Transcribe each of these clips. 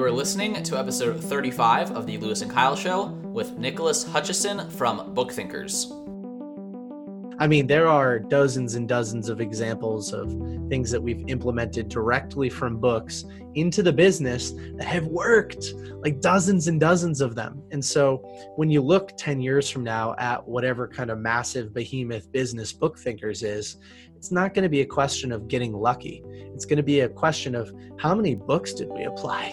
You are listening to episode 35 of the Louis and Kyle Show with Nicholas Hutchison from Book Thinkers. I mean, there are dozens and dozens of examples of things that we've implemented directly from books into the business that have worked, like dozens and dozens of them. And so when you look 10 years from now at whatever kind of massive behemoth business Book Thinkers is, it's not going to be a question of getting lucky. It's going to be a question of how many books did we apply?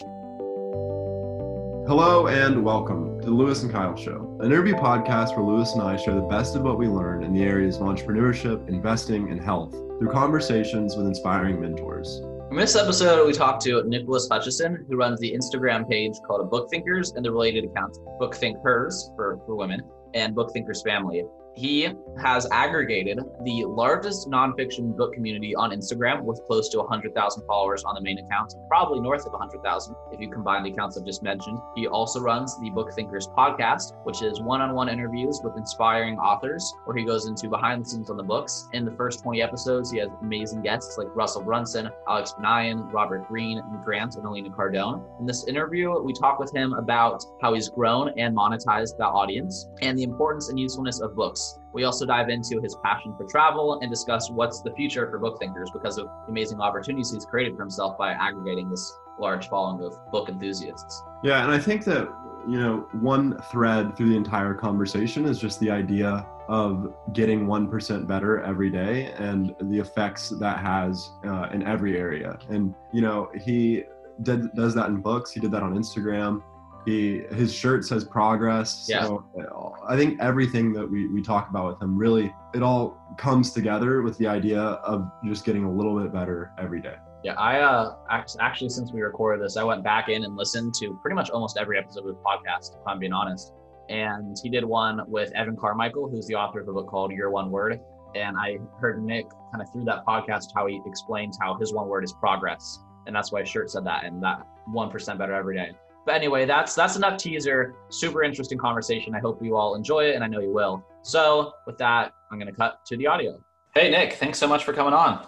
Hello and welcome to the Louis and Kyle Show, an interview podcast where Louis and I share the best of what we learn in the areas of entrepreneurship, investing, and health through conversations with inspiring mentors. In this episode, we talked to Nicholas Hutchison, who runs the Instagram page called Book Thinkers and the related accounts Book Thinkers for, for women and Book Thinkers Family he has aggregated the largest nonfiction book community on Instagram with close to 100,000 followers on the main account, probably north of 100,000 if you combine the accounts I've just mentioned. He also runs the Book Thinkers podcast, which is one on one interviews with inspiring authors where he goes into behind the scenes on the books. In the first 20 episodes, he has amazing guests like Russell Brunson, Alex Banayan, Robert Greene, Grant, and Elena Cardone. In this interview, we talk with him about how he's grown and monetized that audience and the importance and usefulness of books. We also dive into his passion for travel and discuss what's the future for book thinkers because of the amazing opportunities he's created for himself by aggregating this large following of book enthusiasts. Yeah, and I think that you know one thread through the entire conversation is just the idea of getting 1% better every day and the effects that has uh, in every area and you know he did does that in books he did that on instagram he his shirt says progress. Yeah. So I think everything that we, we talk about with him really it all comes together with the idea of just getting a little bit better every day. Yeah, I uh actually since we recorded this, I went back in and listened to pretty much almost every episode of the podcast, if I'm being honest. And he did one with Evan Carmichael, who's the author of a book called Your One Word. And I heard Nick kind of through that podcast how he explains how his one word is progress. And that's why his shirt said that and that one percent better every day. But anyway, that's that's enough teaser. Super interesting conversation. I hope you all enjoy it, and I know you will. So with that, I'm going to cut to the audio. Hey Nick, thanks so much for coming on.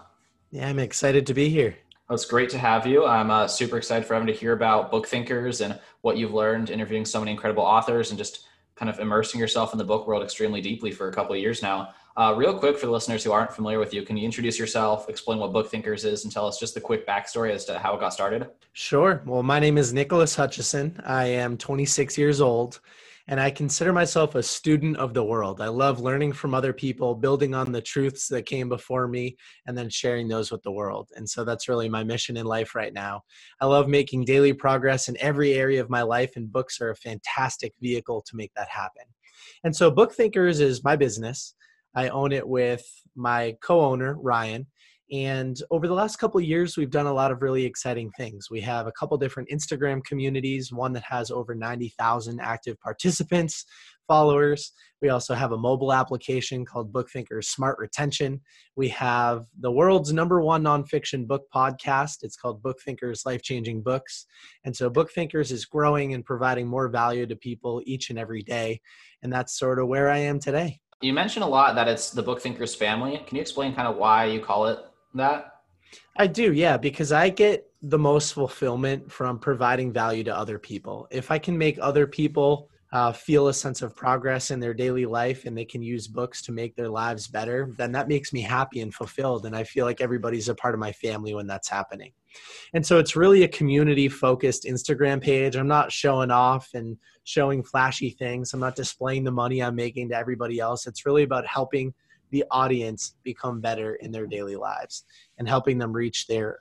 Yeah, I'm excited to be here. Oh, it's great to have you. I'm uh, super excited for having to hear about book thinkers and what you've learned interviewing so many incredible authors and just kind of immersing yourself in the book world extremely deeply for a couple of years now. Uh, real quick for the listeners who aren't familiar with you, can you introduce yourself, explain what Book Thinkers is, and tell us just the quick backstory as to how it got started? Sure. Well, my name is Nicholas Hutchison. I am 26 years old, and I consider myself a student of the world. I love learning from other people, building on the truths that came before me, and then sharing those with the world. And so that's really my mission in life right now. I love making daily progress in every area of my life, and books are a fantastic vehicle to make that happen. And so, Book Thinkers is my business. I own it with my co-owner Ryan. And over the last couple years, we've done a lot of really exciting things. We have a couple different Instagram communities, one that has over 90,000 active participants, followers. We also have a mobile application called Bookthinkers Smart Retention. We have the world's number one nonfiction book podcast. It's called Bookthinkers Life Changing Books. And so Bookthinkers is growing and providing more value to people each and every day. And that's sort of where I am today. You mentioned a lot that it's the book thinkers family. Can you explain kind of why you call it that? I do, yeah, because I get the most fulfillment from providing value to other people. If I can make other people uh, feel a sense of progress in their daily life and they can use books to make their lives better, then that makes me happy and fulfilled. And I feel like everybody's a part of my family when that's happening. And so it's really a community focused Instagram page. I'm not showing off and showing flashy things. I'm not displaying the money I'm making to everybody else. It's really about helping the audience become better in their daily lives and helping them reach their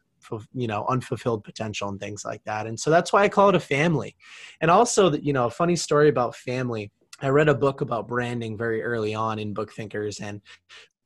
you know unfulfilled potential and things like that and so that's why i call it a family and also you know a funny story about family i read a book about branding very early on in book thinkers and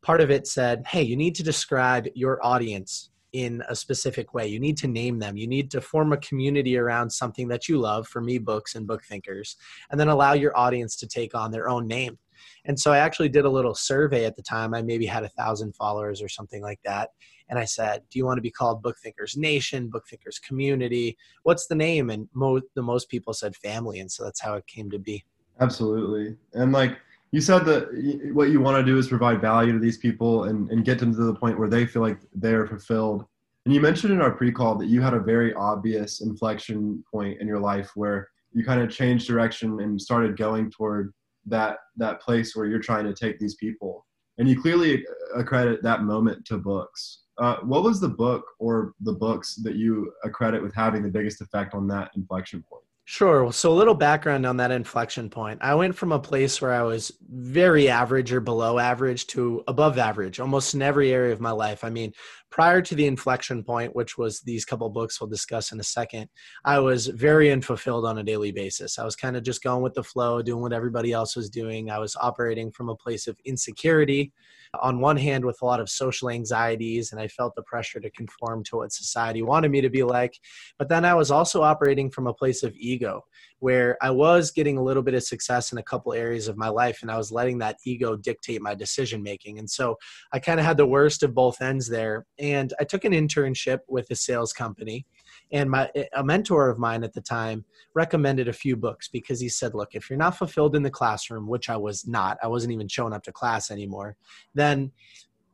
part of it said hey you need to describe your audience in a specific way. You need to name them. You need to form a community around something that you love, for me, books and book thinkers, and then allow your audience to take on their own name. And so I actually did a little survey at the time. I maybe had a thousand followers or something like that. And I said, Do you want to be called Book Thinkers Nation, Book Thinkers Community? What's the name? And mo- the most people said family. And so that's how it came to be. Absolutely. And like, you said that what you want to do is provide value to these people and, and get them to the point where they feel like they're fulfilled And you mentioned in our pre-call that you had a very obvious inflection point in your life where you kind of changed direction and started going toward that that place where you're trying to take these people. And you clearly accredit that moment to books. Uh, what was the book or the books that you accredit with having the biggest effect on that inflection point? Sure. So, a little background on that inflection point. I went from a place where I was very average or below average to above average almost in every area of my life. I mean, prior to the inflection point, which was these couple books we'll discuss in a second, I was very unfulfilled on a daily basis. I was kind of just going with the flow, doing what everybody else was doing. I was operating from a place of insecurity on one hand with a lot of social anxieties and I felt the pressure to conform to what society wanted me to be like. But then I was also operating from a place of ego where I was getting a little bit of success in a couple areas of my life and I was letting that ego dictate my decision making. And so I kind of had the worst of both ends there. And I took an internship with a sales company and my a mentor of mine at the time recommended a few books because he said look if you're not fulfilled in the classroom which i was not i wasn't even showing up to class anymore then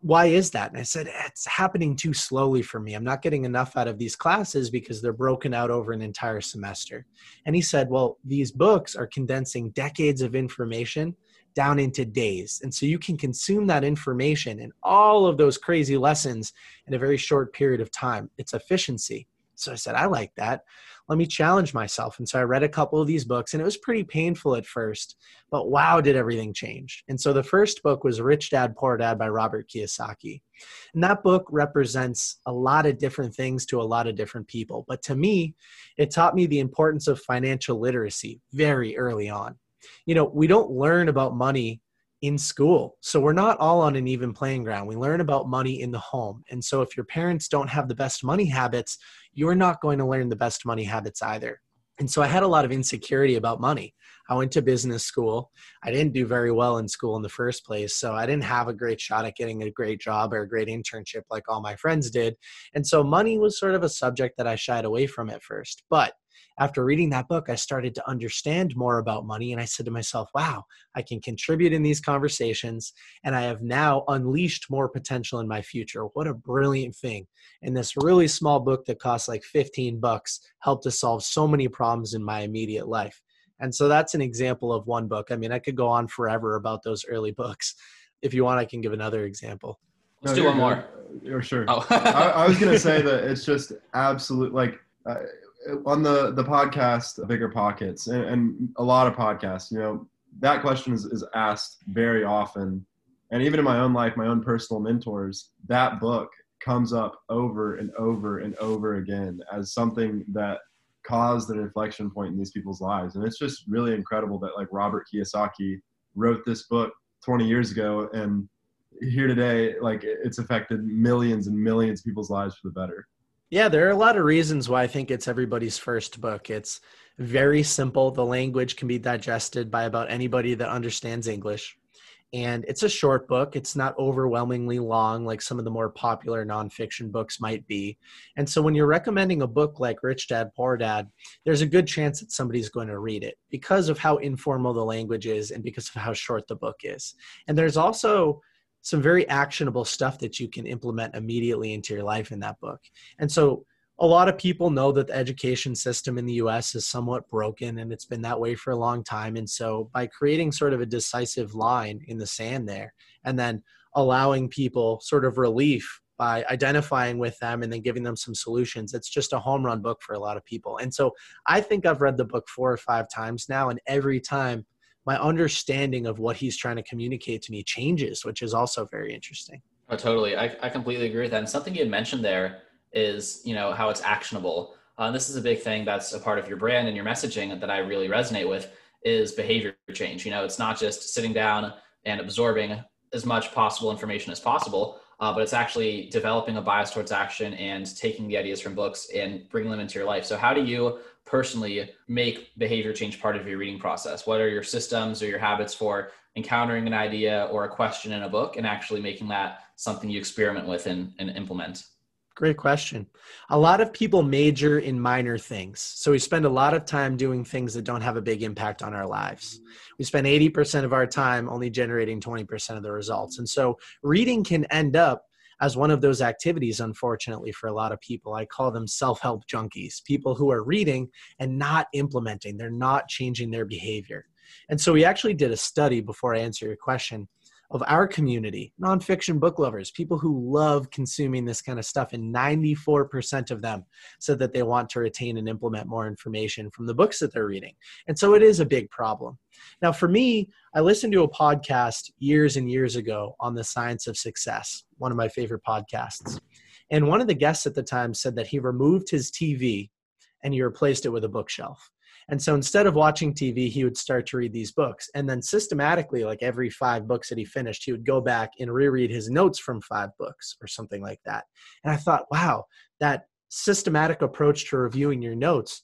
why is that and i said it's happening too slowly for me i'm not getting enough out of these classes because they're broken out over an entire semester and he said well these books are condensing decades of information down into days. And so you can consume that information and all of those crazy lessons in a very short period of time. It's efficiency. So I said, I like that. Let me challenge myself. And so I read a couple of these books, and it was pretty painful at first, but wow, did everything change. And so the first book was Rich Dad, Poor Dad by Robert Kiyosaki. And that book represents a lot of different things to a lot of different people. But to me, it taught me the importance of financial literacy very early on. You know, we don't learn about money in school. So we're not all on an even playing ground. We learn about money in the home. And so if your parents don't have the best money habits, you're not going to learn the best money habits either. And so I had a lot of insecurity about money. I went to business school. I didn't do very well in school in the first place. So I didn't have a great shot at getting a great job or a great internship like all my friends did. And so money was sort of a subject that I shied away from at first. But after reading that book, I started to understand more about money. And I said to myself, wow, I can contribute in these conversations. And I have now unleashed more potential in my future. What a brilliant thing. And this really small book that costs like 15 bucks helped to solve so many problems in my immediate life. And so that's an example of one book. I mean, I could go on forever about those early books. If you want, I can give another example. Let's no, do one good. more. You're sure. Oh. I, I, was going to say that it's just absolute, like, uh, on the the podcast bigger pockets and, and, a lot of podcasts you know that question is, is asked very often. And even in my own life my own personal mentors that book comes up over and over and over again as something that caused an inflection point in these people's lives. And it's just really incredible that like robert kiyosaki wrote this book 20 years ago and here today like it's affected millions and millions of people's lives for the better yeah, there are a lot of reasons why I think it's everybody's first book. It's very simple. The language can be digested by about anybody that understands English. And it's a short book. It's not overwhelmingly long like some of the more popular nonfiction books might be. And so when you're recommending a book like Rich Dad, Poor Dad, there's a good chance that somebody's going to read it because of how informal the language is and because of how short the book is. And there's also some very actionable stuff that you can implement immediately into your life in that book. And so a lot of people know that the education system in the US is somewhat broken and it's been that way for a long time. And so by creating sort of a decisive line in the sand there and then allowing people sort of relief by identifying with them and then giving them some solutions. It's just a home run book for a lot of people. And so I think I've read the book four or five times now, and every time my understanding of what he's trying to communicate to me changes, which is also very interesting. Oh, totally. I, I completely agree with that. And something you mentioned there is, you know, how it's actionable. Uh, this is a big thing that's a part of your brand and your messaging that I really resonate with is behavior change. You know, it's not just sitting down and absorbing as much possible information as possible, uh, but it's actually developing a bias towards action and taking the ideas from books and bringing them into your life. So, how do you personally make behavior change part of your reading process? What are your systems or your habits for encountering an idea or a question in a book and actually making that something you experiment with and, and implement? Great question. A lot of people major in minor things. So we spend a lot of time doing things that don't have a big impact on our lives. We spend 80% of our time only generating 20% of the results. And so reading can end up as one of those activities, unfortunately, for a lot of people. I call them self help junkies, people who are reading and not implementing, they're not changing their behavior. And so we actually did a study before I answer your question of our community, nonfiction book lovers, people who love consuming this kind of stuff. And 94% of them said that they want to retain and implement more information from the books that they're reading. And so it is a big problem. Now, for me, I listened to a podcast years and years ago on the science of success, one of my favorite podcasts. And one of the guests at the time said that he removed his TV and he replaced it with a bookshelf. And so instead of watching TV, he would start to read these books. And then systematically, like every five books that he finished, he would go back and reread his notes from five books or something like that. And I thought, wow, that systematic approach to reviewing your notes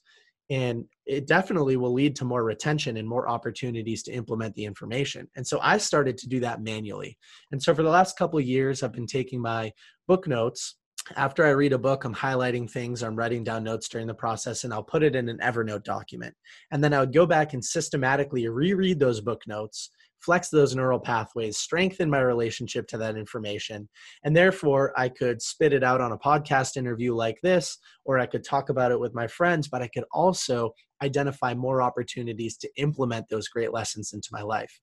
and it definitely will lead to more retention and more opportunities to implement the information and so i started to do that manually and so for the last couple of years i've been taking my book notes after I read a book, I'm highlighting things, I'm writing down notes during the process, and I'll put it in an Evernote document. And then I would go back and systematically reread those book notes, flex those neural pathways, strengthen my relationship to that information. And therefore, I could spit it out on a podcast interview like this, or I could talk about it with my friends, but I could also identify more opportunities to implement those great lessons into my life.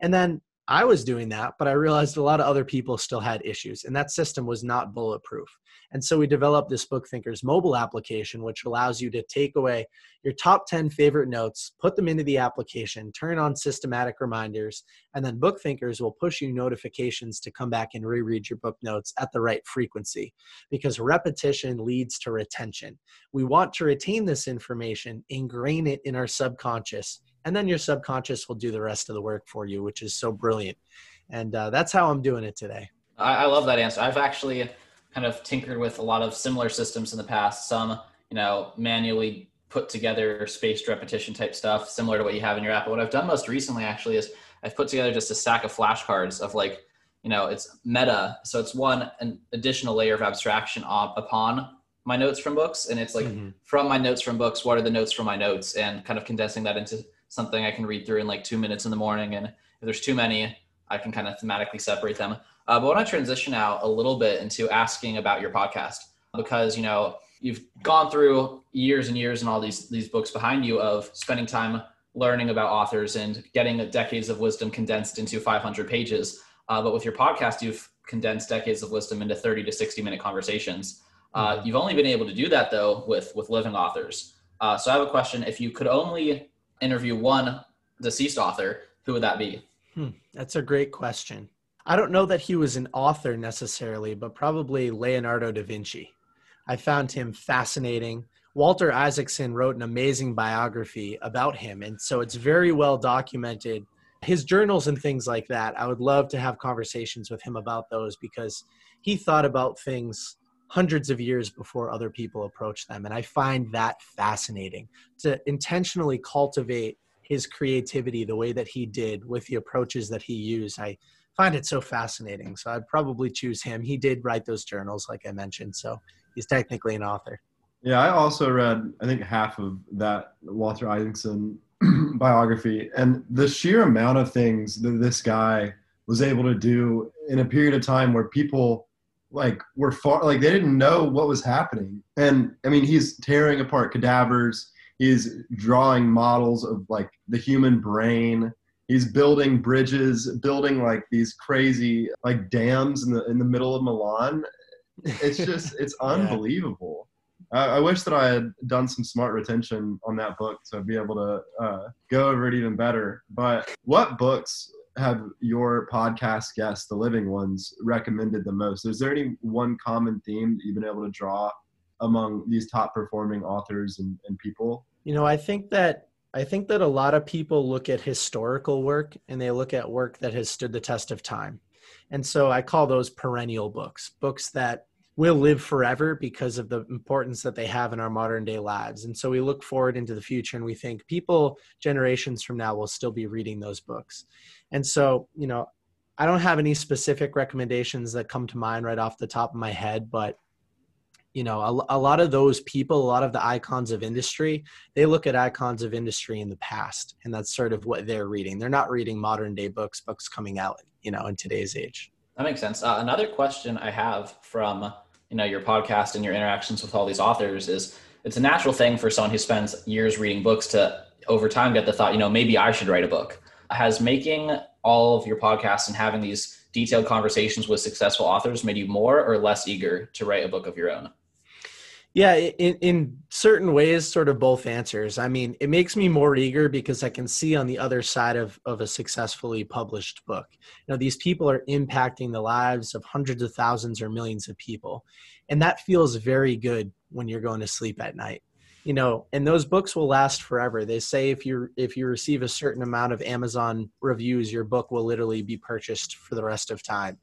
And then I was doing that, but I realized a lot of other people still had issues, and that system was not bulletproof. And so we developed this Book Thinkers mobile application, which allows you to take away your top 10 favorite notes, put them into the application, turn on systematic reminders, and then Book Thinkers will push you notifications to come back and reread your book notes at the right frequency because repetition leads to retention. We want to retain this information, ingrain it in our subconscious and then your subconscious will do the rest of the work for you which is so brilliant. And uh, that's how i'm doing it today. I, I love that answer. I've actually kind of tinkered with a lot of similar systems in the past. Some you know manually put together spaced repetition type stuff similar to what you have in your app. But what i've done most recently actually is i've put together just a stack of flashcards of like you know it's meta. So it's one an additional layer of abstraction op- upon my notes from books. And it's like mm-hmm. from my notes from books what are the notes from my notes? And kind of condensing that into something I can read through in like two minutes in the morning. And if there's too many, I can kind of thematically separate them. Uh, but I want to transition out a little bit into asking about your podcast because you know you've gone through years and years and all these these books behind you of spending time learning about authors and getting decades of wisdom condensed into 500 pages. Uh, but with your podcast, you've condensed decades of wisdom into 30 to 60 minute conversations. Uh, mm-hmm. You've only been able to do that though with with living authors. Uh, so I have a question: If you could only interview one deceased author, who would that be? Hmm, that's a great question. I don't know that he was an author necessarily, but probably Leonardo da Vinci. I found him fascinating. Walter Isaacson wrote an amazing biography about him, and so it's very well documented. His journals and things like that, I would love to have conversations with him about those because he thought about things hundreds of years before other people approach them. And I find that fascinating to intentionally cultivate his creativity the way that he did with the approaches that he used. I find it so fascinating. So I'd probably choose him. He did write those journals, like I mentioned. So he's technically an author. Yeah, I also read, I think, half of that Walter Isaacson biography. And the sheer amount of things that this guy was able to do in a period of time where people like were far like they didn't know what was happening. And i mean he's tearing apart cadavers. He's drawing models of like the human brain. He's building bridges building like these crazy like dams in the in the middle of milan. It's just it's unbelievable. Yeah. I, I, wish that i had done some smart retention on that book to be able to uh, go over it even better. But what books have your podcast guests, the living ones, recommended the most? Is there any one common theme that you've been able to draw among these top performing authors and, and people? You know, I think that I think that a lot of people look at historical work and they look at work that has stood the test of time. And so I call those perennial books, books that will live forever because of the importance that they have in our modern day lives. And so we look forward into the future and we think people generations from now will still be reading those books. And so, you know, I don't have any specific recommendations that come to mind right off the top of my head, but you know, a, a lot of those people, a lot of the icons of industry, they look at icons of industry in the past, and that's sort of what they're reading. They're not reading modern day books, books coming out, you know, in today's age. That makes sense. Uh, another question I have from you know your podcast and your interactions with all these authors is it's a natural thing for someone who spends years reading books to over time get the thought, you know, maybe I should write a book. Has making all of your podcasts and having these detailed conversations with successful authors made you more or less eager to write a book of your own? Yeah, in, in certain ways, sort of both answers. I mean, it makes me more eager because I can see on the other side of, of a successfully published book. You know, these people are impacting the lives of hundreds of thousands or millions of people. And that feels very good when you're going to sleep at night you know and those books will last forever. They say if you if you receive a certain amount of amazon reviews your book will literally be purchased for the rest of time.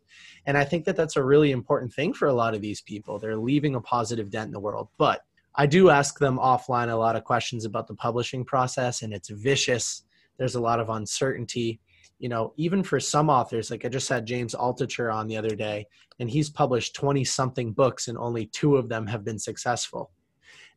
And i think that that's a really important thing for a lot of these people. They're leaving a positive dent in the world. But i do ask them offline a lot of questions about the publishing process and it's vicious. There's a lot of uncertainty. You know even for some authors like i just had james altucher on the other day and he's published 20 something books and only two of them have been successful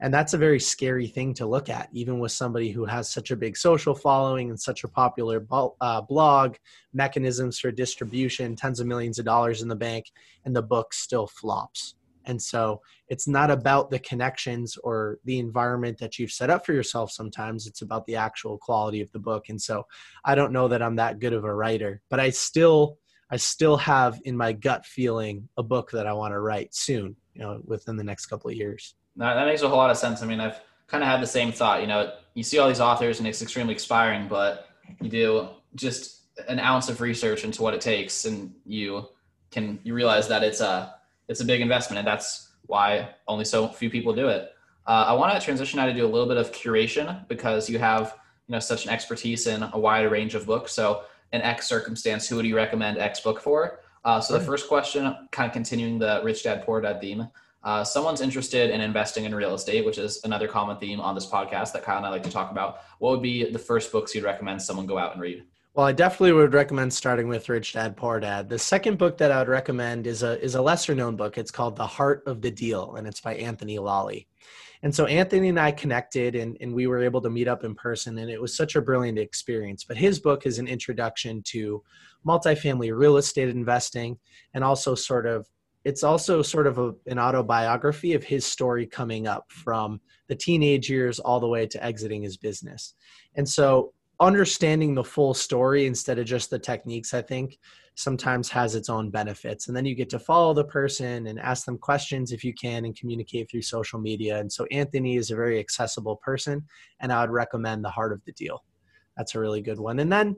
and that's a very scary thing to look at even with somebody who has such a big social following and such a popular uh, blog mechanisms for distribution tens of millions of dollars in the bank and the book still flops. And so it's not about the connections or the environment that you've set up for yourself sometimes it's about the actual quality of the book. And so i don't know that i'm that good of a writer but i still i still have in my gut feeling a book that i want to write soon you know within the next couple of years that, that makes a whole lot of sense. I mean, I've kind of had the same thought. You know, you see all these authors and it's extremely expiring, but you do just an ounce of research into what it takes, and you can you realize that it's a it's a big investment, and that's why only so few people do it. Uh, I want to transition now to do a little bit of curation because you have you know such an expertise in a wide range of books. So, in X circumstance, who would you recommend X book for? Uh, so, the first question, kind of continuing the rich dad poor dad theme, uh, someone's interested in investing in real estate, which is another common theme on this podcast that Kyle and I like to talk about. What would be the first books you'd recommend someone go out and read? Well, I definitely would recommend starting with Rich Dad Poor Dad. The second book that I would recommend is a is a lesser known book. It's called The Heart of the Deal, and it's by Anthony Lolli. And so Anthony and I connected and, and we were able to meet up in person and it was such a brilliant experience. But his book is an introduction to multifamily real estate investing and also sort of it's also sort of a, an autobiography of his story coming up from the teenage years all the way to exiting his business. And so understanding the full story instead of just the techniques, I think sometimes has its own benefits. And then you get to follow the person and ask them questions if you can and communicate through social media. And so Anthony is a very accessible person, and I would recommend The Heart of the Deal. That's a really good one. And then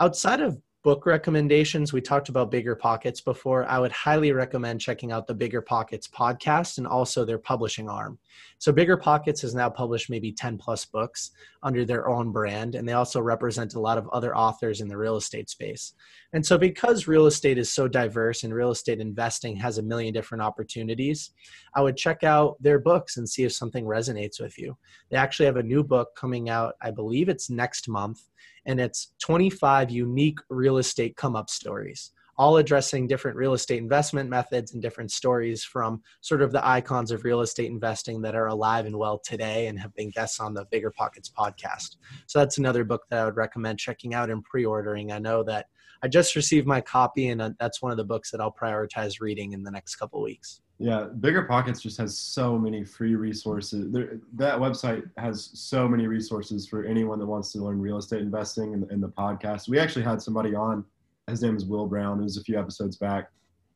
outside of book recommendations, we talked about Bigger Pockets before. I would highly recommend checking out the Bigger Pockets podcast and also their publishing arm. So, Bigger Pockets has now published maybe 10 plus books under their own brand, and they also represent a lot of other authors in the real estate space. And so, because real estate is so diverse and real estate investing has a million different opportunities, I would check out their books and see if something resonates with you. They actually have a new book coming out, I believe it's next month and it's 25 unique real estate come up stories all addressing different real estate investment methods and different stories from sort of the icons of real estate investing that are alive and well today and have been guests on the Bigger Pockets podcast. So that's another book that I would recommend checking out and pre ordering. I know that I just received my copy, and uh, that's one of the books that I'll prioritize reading in the next couple weeks. Yeah, Bigger Pockets just has so many free resources. There, that website has so many resources for anyone that wants to learn real estate investing in, in the podcast. We actually had somebody on. His name is Will Brown. It was a few episodes back,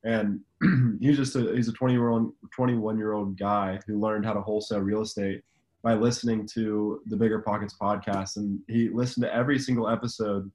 and he's just a he's a 20 year old 21 year old guy who learned how to wholesale real estate by listening to the Bigger Pockets podcast, and he listened to every single episode.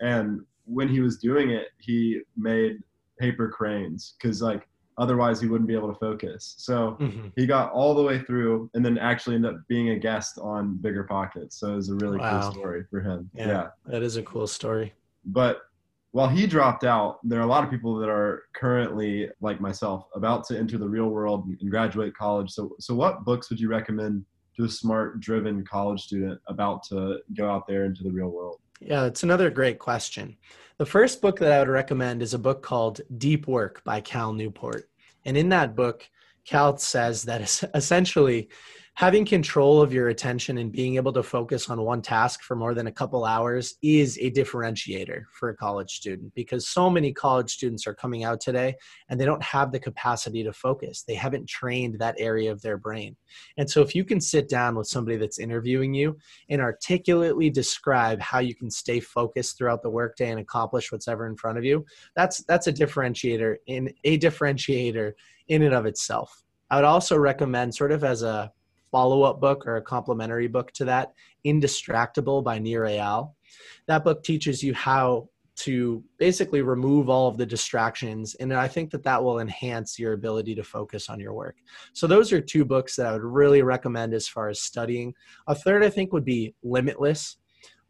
And when he was doing it, he made paper cranes because like Otherwise, he wouldn't be able to focus. So mm-hmm. he got all the way through and then actually ended up being a guest on Bigger Pockets. So it was a really wow. cool story for him. Yeah, yeah. That is a cool story. But while he dropped out, there are a lot of people that are currently, like myself, about to enter the real world and graduate college. So, so what books would you recommend to a smart, driven college student about to go out there into the real world? Yeah, it's another great question. The first book that I would recommend is a book called Deep Work by Cal Newport. And in that book, Cal says that essentially having control of your attention and being able to focus on one task for more than a couple hours is a differentiator for a college student because so many college students are coming out today and they don't have the capacity to focus. They haven't trained that area of their brain. And so if you can sit down with somebody that's interviewing you and articulately describe how you can stay focused throughout the workday and accomplish what's ever in front of you, that's that's a differentiator in a differentiator in and of itself. I would also recommend sort of as a follow up book or a complementary book to that, Indistractable by Nir Eyal. That book teaches you how to basically remove all of the distractions and i think that that will enhance your ability to focus on your work. So those are two books that i would really recommend as far as studying. A third i think would be limitless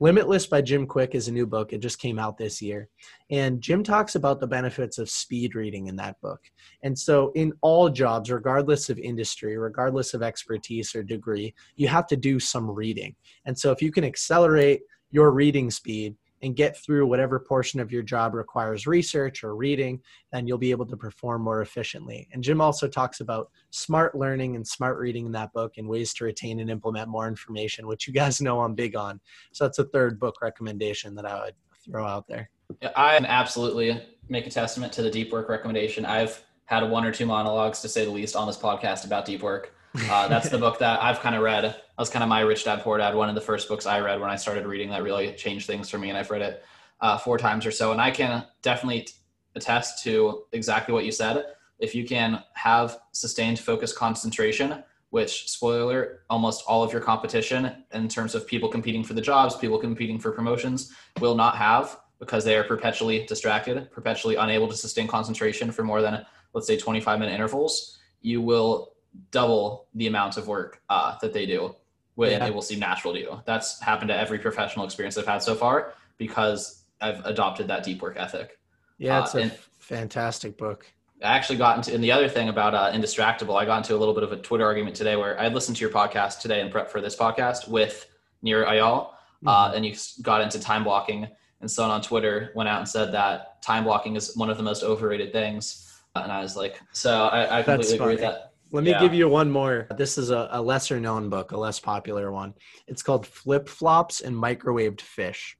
Limitless by Jim Kwik is a new book. It just came out this year. And Jim talks about the benefits of speed reading in that book. And so, in all jobs, regardless of industry, regardless of expertise or degree, you have to do some reading. And so, if you can accelerate your reading speed, and get through whatever portion of your job requires research or reading, then you'll be able to perform more efficiently. And Jim also talks about smart learning and smart reading in that book and ways to retain and implement more information, which you guys know I'm big on. So that's a third book recommendation that I would throw out there. I absolutely make a testament to the deep work recommendation. I've had one or two monologues to say the least on this podcast about deep work. Uh, that's the book that I've kind of read. That was kind of my Rich Dad Poor Dad, one of the first books I read when I started reading that really changed things for me. And I've read it uh, four times or so. And I can definitely attest to exactly what you said. If you can have sustained focus concentration, which spoiler, almost all of your competition in terms of people competing for the jobs, people competing for promotions will not have because they are perpetually distracted, perpetually unable to sustain concentration for more than, let's say, 25 minute intervals. You will double the amount of work uh, that they do when yeah. it will seem natural to you. That's happened to every professional experience I've had so far because I've adopted that deep work ethic. Yeah, it's uh, a f- fantastic book. I actually got into, and the other thing about uh, Indistractable, I got into a little bit of a Twitter argument today where I listened to your podcast today and prep for this podcast with Nir Eyal, uh, mm-hmm. and you got into time blocking. And someone on Twitter went out and said that time blocking is one of the most overrated things. And I was like, so I, I completely agree with that. Let me yeah. give you one more. This is a, a, lesser known book, a less popular one. It's called Flip Flops and Microwaved Fish.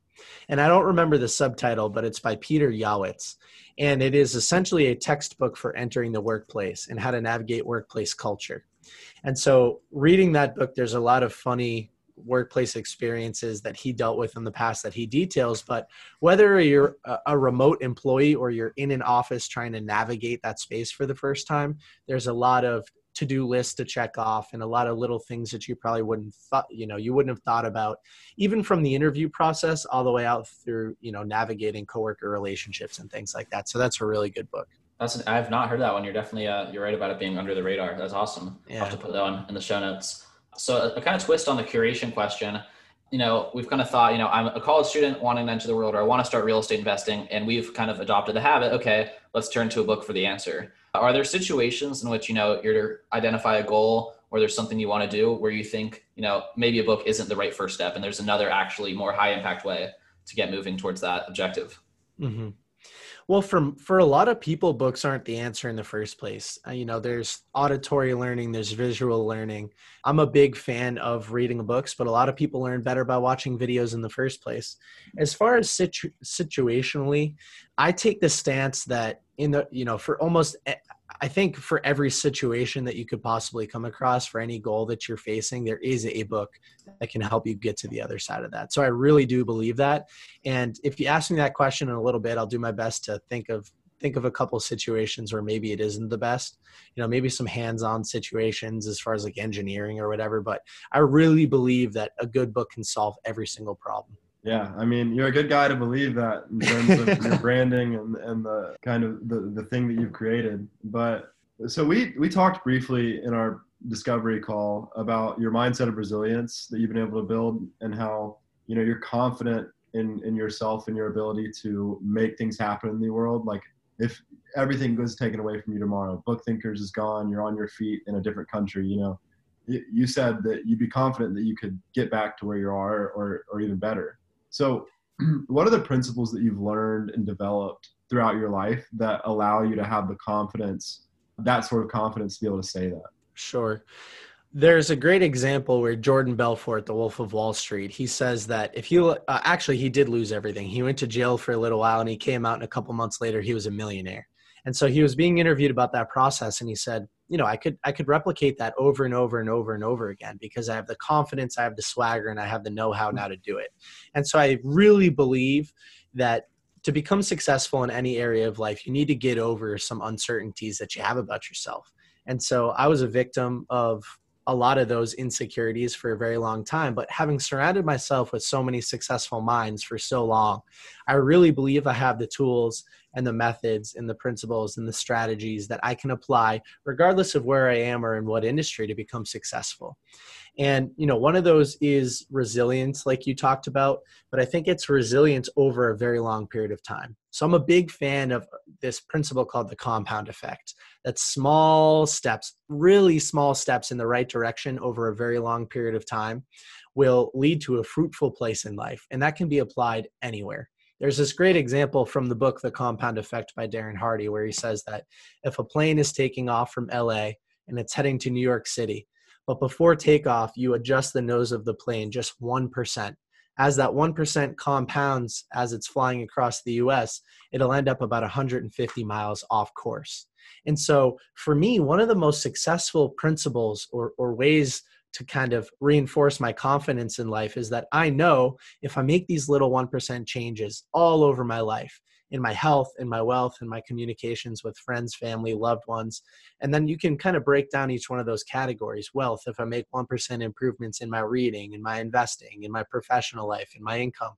And I don't remember the subtitle, but it's by Peter Yawitz. And it is essentially a textbook for entering the workplace and how to navigate workplace culture. And so, reading that book, there's a lot of funny workplace experiences that he dealt with in the past that he details. But whether you're a remote employee or you're in an office trying to navigate that space for the first time, there's a lot of to-do list to check off and a lot of little things that you probably wouldn't thought you know you wouldn't have thought about even from the interview process all the way out through you know navigating coworker relationships and things like that so that's a really good book that's an, I've not heard that one. You're definitely uh, you're right about it being under the radar. That's awesome. Yeah. I'll have to put that one in the show notes. So a, a kind of twist on the curation question. You know, we've kind of thought, you know, I'm a college student wanting to enter the world, or I want to start real estate investing, and we've kind of adopted the habit. Okay, let's turn to a book for the answer. Are there situations in which you know you're to identify a goal or there's something you want to do where you think you know maybe a book isn't the right first step and there's another actually more high impact way to get moving towards that objective? Mm-hmm. Well, for for a lot of people, books aren't the answer in the first place. Uh, you know, there's auditory learning, there's visual learning. I'm a big fan of reading books, but a lot of people learn better by watching videos in the first place. As far as situ- situationally, I take the stance that in the you know for almost I think for every situation that you could possibly come across, for any goal that you're facing, there is a book that can help you get to the other side of that. So I really do believe that. And if you ask me that question in a little bit, I'll do my best to think of think of a couple situations where maybe it isn't the best. You know, maybe some hands-on situations as far as like engineering or whatever. But I really believe that a good book can solve every single problem. Yeah, I mean, you're a good guy to believe that in terms of your branding and, and the kind of the, the thing that you've created. But so we we talked briefly in our discovery call about your mindset of resilience that you've been able to build and how you know you're confident in in yourself and your ability to make things happen in the world. Like if everything was taken away from you tomorrow, Book Thinkers is gone, you're on your feet in a different country, you know. You said that you'd be confident that you could get back to where you are or or even better so, what are the principles that you've learned and developed throughout your life that allow you to have the confidence that sort of confidence to be able to say that. Sure. There's a great example where Jordan Belfort, the Wolf of Wall Street, he says that if you uh, actually he did lose everything. He went to jail for a little while and he came out and a couple months later he was a millionaire. And so he was being interviewed about that process and he said, you know, I could I could replicate that over and over and over and over again because I have the confidence, I have the swagger and I have the know-how mm. now to do it. And so I really believe that to become successful in any area of life, you need to get over some uncertainties that you have about yourself. And so I was a victim of a lot of those insecurities for a very long time. But having surrounded myself with so many successful minds for so long, I really believe I have the tools and the methods and the principles and the strategies that I can apply, regardless of where I am or in what industry, to become successful. And, you know, one of those is resilience, like you talked about, but I think it's resilience over a very long period of time. So I'm a big fan of this principle called the compound effect. That small steps, really small steps in the right direction over a very long period of time will lead to a fruitful place in life. And that can be applied anywhere. There's this great example from the book, The Compound Effect by Darren Hardy, where he says that if a plane is taking off from LA and it's heading to New York City, but before takeoff, you adjust the nose of the plane just 1%. As that 1% compounds as it's flying across the US, it'll end up about 150 miles off course. And so, for me, one of the most successful principles or, or ways to kind of reinforce my confidence in life is that I know if I make these little 1% changes all over my life, in my health, in my wealth, in my communications with friends, family, loved ones. And then you can kind of break down each one of those categories. Wealth, if I make 1% improvements in my reading, in my investing, in my professional life, in my income,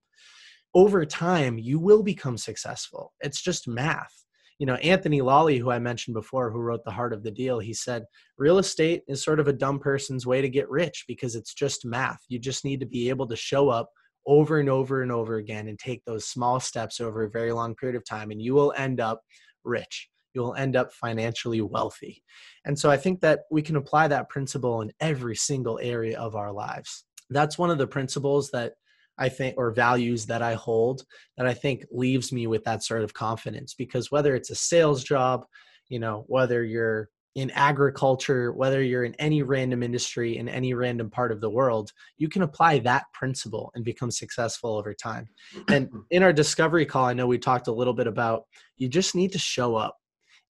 over time, you will become successful. It's just math you know anthony Lolli who i mentioned before who wrote the heart of the deal he said real estate is sort of a dumb person's way to get rich because it's just math you just need to be able to show up over and over and over again and take those small steps over a very long period of time and you will end up rich you will end up financially wealthy and so i think that we can apply that principle in every single area of our lives that's one of the principles that I think, or values that I hold that I think leaves me with that sort of confidence. Because whether it's a sales job, you know, whether you're in agriculture, whether you're in any random industry in any random part of the world, you can apply that principle and become successful over time. And in our discovery call, I know we talked a little bit about you just need to show up.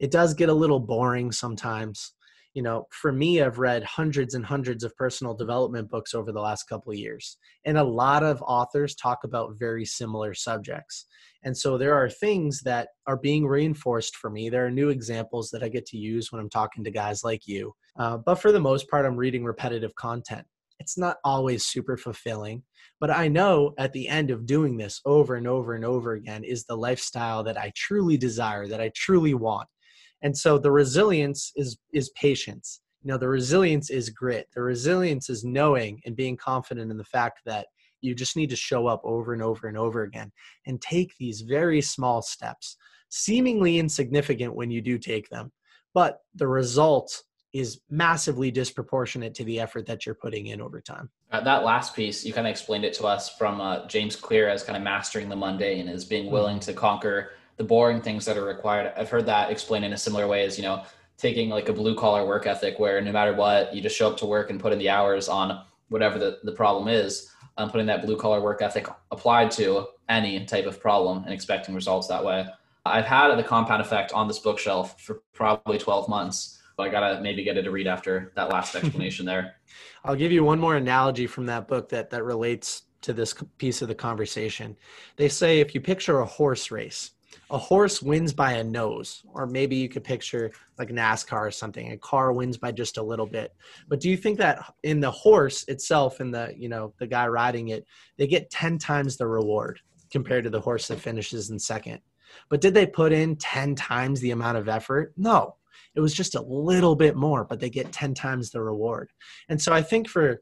It does get a little boring sometimes you know for me i've read hundreds and hundreds of personal development books over the last couple of years and a lot of authors talk about very similar subjects. And so there are things that are being reinforced for me. There are new examples that i get to use when i'm talking to guys like you uh, but for the most part i'm reading repetitive content. It's not always super fulfilling but i know at the end of doing this over and over and over again is the lifestyle that i truly desire that i truly want and so the resilience is is patience you know the resilience is grit the resilience is knowing and being confident in the fact that you just need to show up over and over and over again and take these very small steps seemingly insignificant when you do take them but the result is massively disproportionate to the effort that you're putting in over time. Uh, that last piece, you kind of explained it to us from uh, James Clear as kind of mastering the mundane, as being willing mm-hmm. to conquer the boring things that are required. I've heard that explained in a similar way as, you know, taking like a blue collar work ethic where no matter what, you just show up to work and put in the hours on whatever the, the problem is. Um, putting that blue collar work ethic applied to any type of problem and expecting results that way. I've had the compound effect on this bookshelf for probably 12 months, but I gotta maybe get it to read after that last explanation there. I'll give you one more analogy from that book that that relates to this piece of the conversation. They say if you picture a horse race, a horse wins by a nose, or maybe you could picture like NASCAR or something. A car wins by just a little bit. But do you think that in the horse itself and the you know the guy riding it, they get ten times the reward compared to the horse that finishes in second? But did they put in ten times the amount of effort? No. It was just a little bit more, but they get 10 times the reward. And so I think for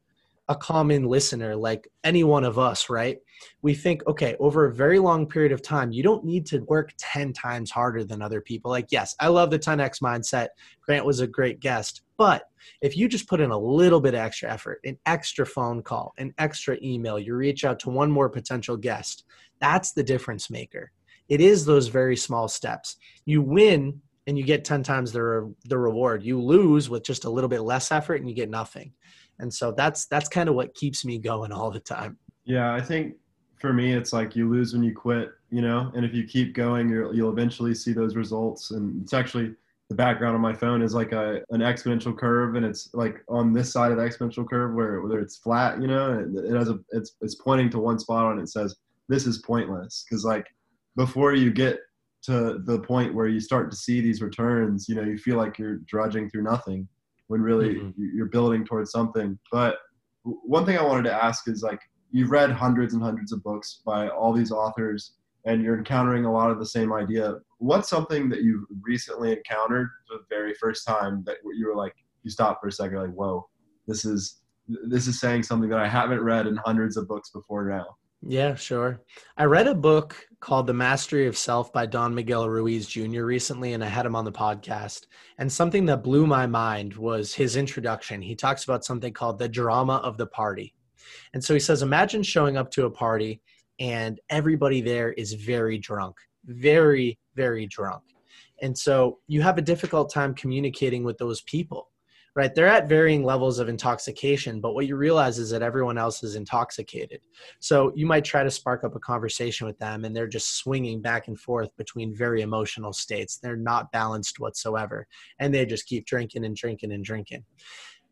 a common listener like any one of us, right? We think, okay, over a very long period of time, you don't need to work 10 times harder than other people. Like, yes, I love the 10x mindset. Grant was a great guest. But if you just put in a little bit of extra effort, an extra phone call, an extra email, you reach out to one more potential guest, that's the difference maker. It is those very small steps. You win and you get 10 times the re- the reward. You lose with just a little bit less effort and you get nothing. And so that's that's kind of what keeps me going all the time. Yeah, I think for me it's like you lose when you quit, you know, and if you keep going, you'll you'll eventually see those results. And it's actually the background on my phone is like a an exponential curve, and it's like on this side of the exponential curve where whether it's flat, you know, it, it has a it's it's pointing to one spot and it says this is pointless because like before you get to the point where you start to see these returns, you know, you feel like you're drudging through nothing when really mm-hmm. you're building towards something. But one thing I wanted to ask is like you've read hundreds and hundreds of books by all these authors and you're encountering a lot of the same idea. What's something that you've recently encountered the very first time that you were like you stopped for a second like whoa, this is this is saying something that I haven't read in hundreds of books before now. Yeah, sure. I read a book called The Mastery of Self by Don Miguel Ruiz Jr. recently, and I had him on the podcast. And something that blew my mind was his introduction. He talks about something called the drama of the party. And so he says, Imagine showing up to a party and everybody there is very drunk, very, very drunk. And so you have a difficult time communicating with those people right? They're at varying levels of intoxication, but what you realize is that everyone else is intoxicated. So you might try to spark up a conversation with them, and they're just swinging back and forth between very emotional states. They're not balanced whatsoever, and they just keep drinking and drinking and drinking.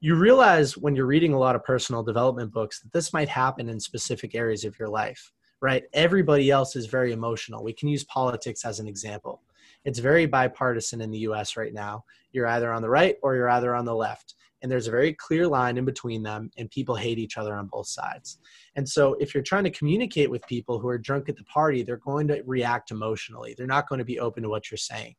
You realize when you're reading a lot of personal development books that this might happen in specific areas of your life, right? Everybody else is very emotional. We can use politics as an example it's very bipartisan in the US right now. You're either on the right or you're either on the left. And there's a very clear line in between them, and people hate each other on both sides. And so, if you're trying to communicate with people who are drunk at the party, they're going to react emotionally. They're not going to be open to what you're saying.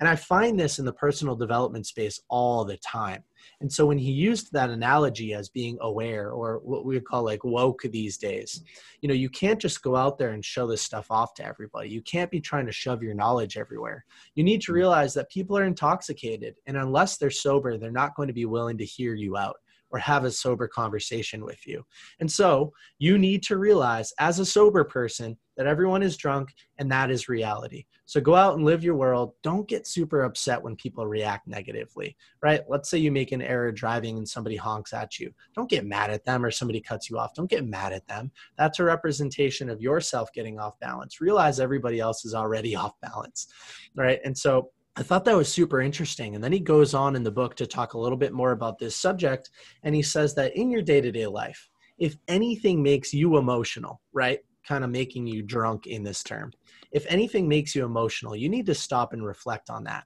And I find this in the personal development space all the time. And so when he used that analogy as being aware or what we would call like woke these days, you know, you can't just go out there and show this stuff off to everybody. You can't be trying to shove your knowledge everywhere. You need to mm. realize that people are intoxicated and unless they're sober, they're not going to be willing to hear you out or have a sober conversation with you. And so you need to realize as a sober person that everyone is drunk and that is reality. So go out and live your world. Don't get super upset when people react negatively, right? Let's say you make an error driving and somebody honks at you. Don't get mad at them or somebody cuts you off. Don't get mad at them. That's a representation of yourself getting off balance. Realize everybody else is already off balance, right? And so I thought that was super interesting. And then he goes on in the book to talk a little bit more about this subject. And he says that in your day to day life, if anything makes you emotional, right? Kind of making you drunk in this term. If anything makes you emotional, you need to stop and reflect on that.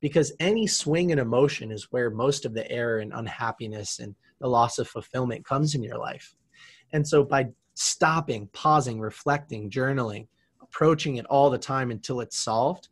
Because any swing in emotion is where most of the error and unhappiness and the loss of fulfillment comes in your life. And so by stopping, pausing, reflecting, journaling, approaching it all the time until it's solved,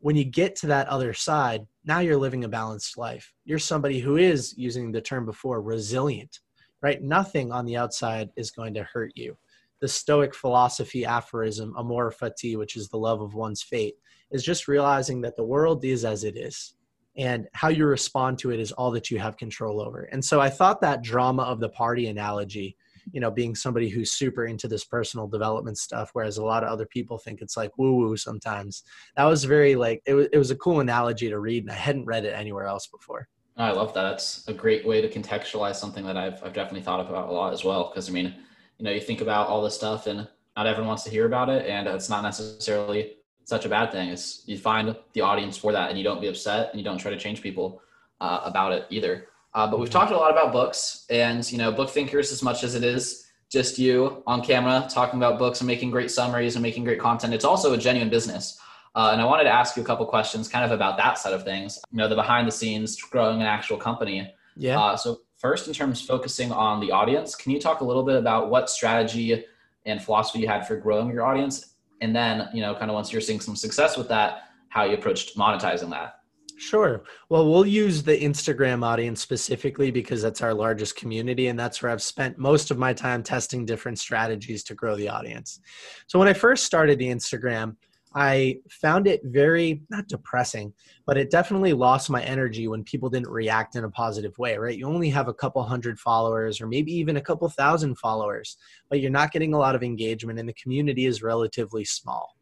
when you get to that other side, now you're living a balanced life. You're somebody who is, using the term before, resilient, right? Nothing on the outside is going to hurt you. The Stoic philosophy aphorism, amor fati, which is the love of one's fate, is just realizing that the world is as it is and how you respond to it is all that you have control over. And so I thought that drama of the party analogy you know being somebody who's super into this personal development stuff whereas a lot of other people think it's like woo woo sometimes that was very like it was, it was a cool analogy to read and i hadn't read it anywhere else before i love that it's a great way to contextualize something that i've, I've definitely thought about a lot as well because i mean you know you think about all this stuff and not everyone wants to hear about it and it's not necessarily such a bad thing it's you find the audience for that and you don't be upset and you don't try to change people uh, about it either uh, but we've talked a lot about books and, you know, book thinkers as much as it is just you on camera talking about books and making great summaries and making great content. It's also a genuine business. Uh, and I wanted to ask you a couple questions kind of about that side of things, you know, the behind the scenes growing an actual company. Yeah. Uh, so first, in terms of focusing on the audience, can you talk a little bit about what strategy and philosophy you had for growing your audience? And then, you know, kind of once you're seeing some success with that, how you approached monetizing that? Sure. Well, we'll use the Instagram audience specifically because that's our largest community. And that's where I've spent most of my time testing different strategies to grow the audience. So, when I first started the Instagram, I found it very, not depressing, but it definitely lost my energy when people didn't react in a positive way, right? You only have a couple hundred followers or maybe even a couple thousand followers, but you're not getting a lot of engagement and the community is relatively small.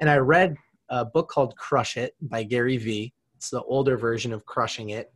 And I read a book called Crush It by Gary Vee It's the older version of Crushing It.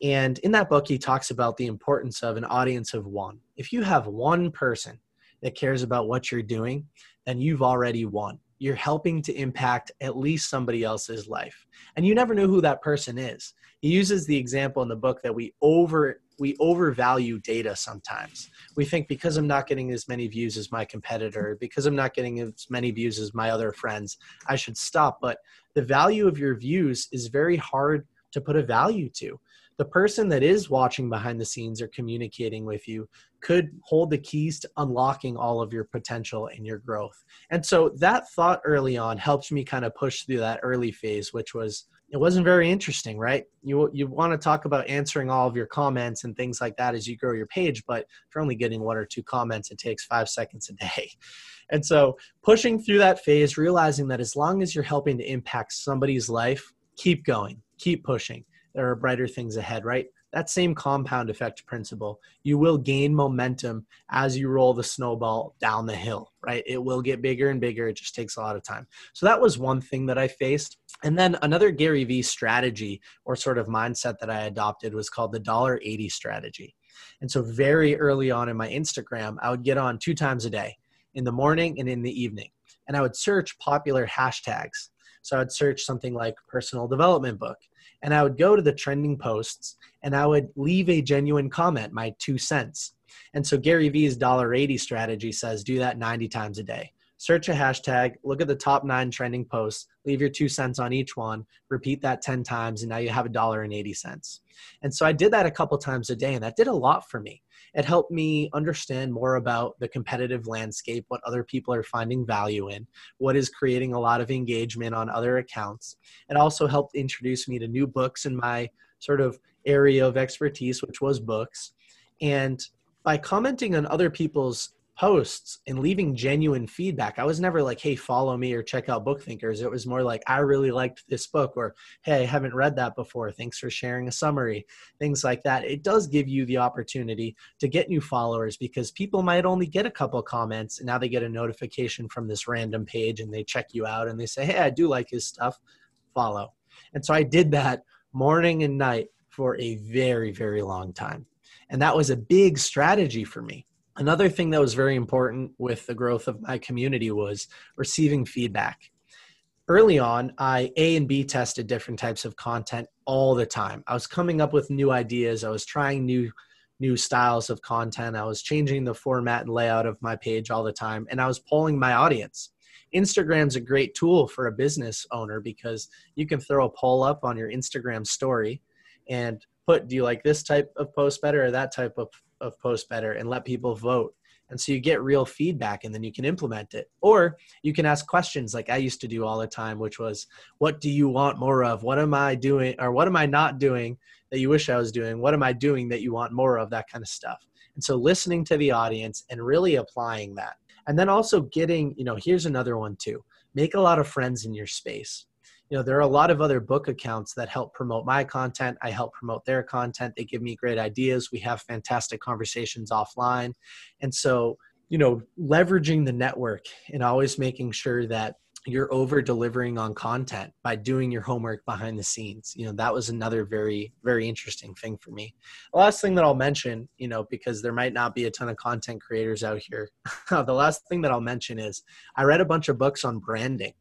And in that book, he talks about the importance of an audience of one. If you have one person that cares about what you're doing, then you've already won. You're helping to impact at least somebody else's life. And you never know who that person is. He uses the example in the book that we over we overvalue data sometimes. We think because I'm not getting as many views as my competitor, because I'm not getting as many views as my other friends, I should stop. But the value of your views is very hard to put a value to the person that is watching behind the scenes or communicating with you could hold the keys to unlocking all of your potential and your growth. And so that thought early on helped me kind of push through that early phase, which was it wasn't very interesting, right? You you want to talk about answering all of your comments and things like that as you grow your page, but if you're only getting one or two comments, it takes five seconds a day. And so pushing through that phase, realizing that as long as you're helping to impact somebody's life, keep going, keep pushing there are brighter things ahead, right? That same compound effect principle. You will gain momentum as you roll the snowball down the hill, right? It will get bigger and bigger. It just takes a lot of time. So that was one thing that I faced. And then another Gary Vee strategy or sort of mindset that I adopted was called the dollar 80 strategy. And so very early on in my Instagram, I would get on two times a day in the morning and in the evening. And I would search popular hashtags. So I would search something like personal development book and I would go to the trending posts and I would leave a genuine comment, my two cents. And so Gary Vee's dollar eighty strategy says do that 90 times a day. Search a hashtag, look at the top nine trending posts, leave your two cents on each one, repeat that 10 times, and now you have a dollar and 80 cents. And so I did that a couple times a day, and that did a lot for me it helped me understand more about the competitive landscape, what other people are finding value in, what is creating a lot of engagement on other accounts. It also helped introduce me to new books in my sort of area of expertise, which was books. And by commenting on other people's posts and leaving genuine feedback. I was never like, hey, follow me or check out Book Thinkers. It was more like, I really liked this book, or hey, I haven't read that before. Thanks for sharing a summary, things like that. It does give you the opportunity to get new followers because people might only get a couple comments and now they get a notification from this random page and they check you out and they say, hey, I do like his stuff, follow. And so I did that morning and night for a very, very long time. And that was a big strategy for me Another thing that was very important with the growth of my community was receiving feedback. Early on, I A and B tested different types of content all the time. I was coming up with new ideas, I was trying new new styles of content. I was changing the format and layout of my page all the time and I was polling my audience. Instagram's a great tool for a business owner because you can throw a poll up on your Instagram story and put do you like this type of post better or that type of of post better and let people vote. And so you get real feedback and then you can implement it. Or you can ask questions like i used to do all the time which was what do you want more of? What am i doing or what am i not doing that you wish i was doing? What am i doing that you want more of? That kind of stuff. And so listening to the audience and really applying that. And then also getting you know here's another one too. Make a lot of friends in your space you know there are a lot of other book accounts that help promote my content. I help promote their content. They give me great ideas. We have fantastic conversations offline. And so you know leveraging the network and always making sure that you're over delivering on content by doing your homework behind the scenes you know that was another very very interesting thing for me. The last thing that i'll mention you know because there might not be a ton of content creators out here the last thing that i'll mention is i read a bunch of books on branding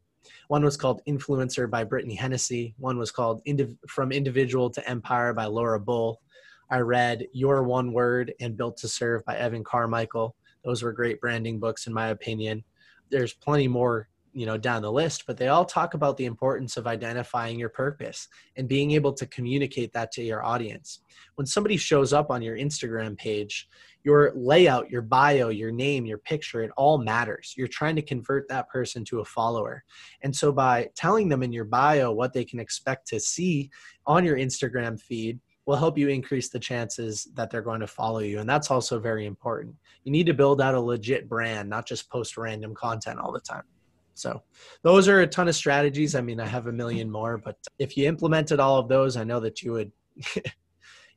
one was called Influencer by Brittany Hennessy. One was called Indiv- From Individual to Empire by Laura Bull. I read Your One Word and Built to Serve by Evan Carmichael. Those were great branding books, in my opinion. There's plenty more you know down the list but they all talk about the importance of identifying your purpose and being able to communicate that to your audience when somebody shows up on your instagram page your layout your bio your name your picture it all matters you're trying to convert that person to a follower and so by telling them in your bio what they can expect to see on your instagram feed will help you increase the chances that they're going to follow you. And that's also very important. You need to build out a legit brand, not just post random content all the time. So those are a ton of strategies. I mean, I have a million more, but if you implemented all of those, I know that you would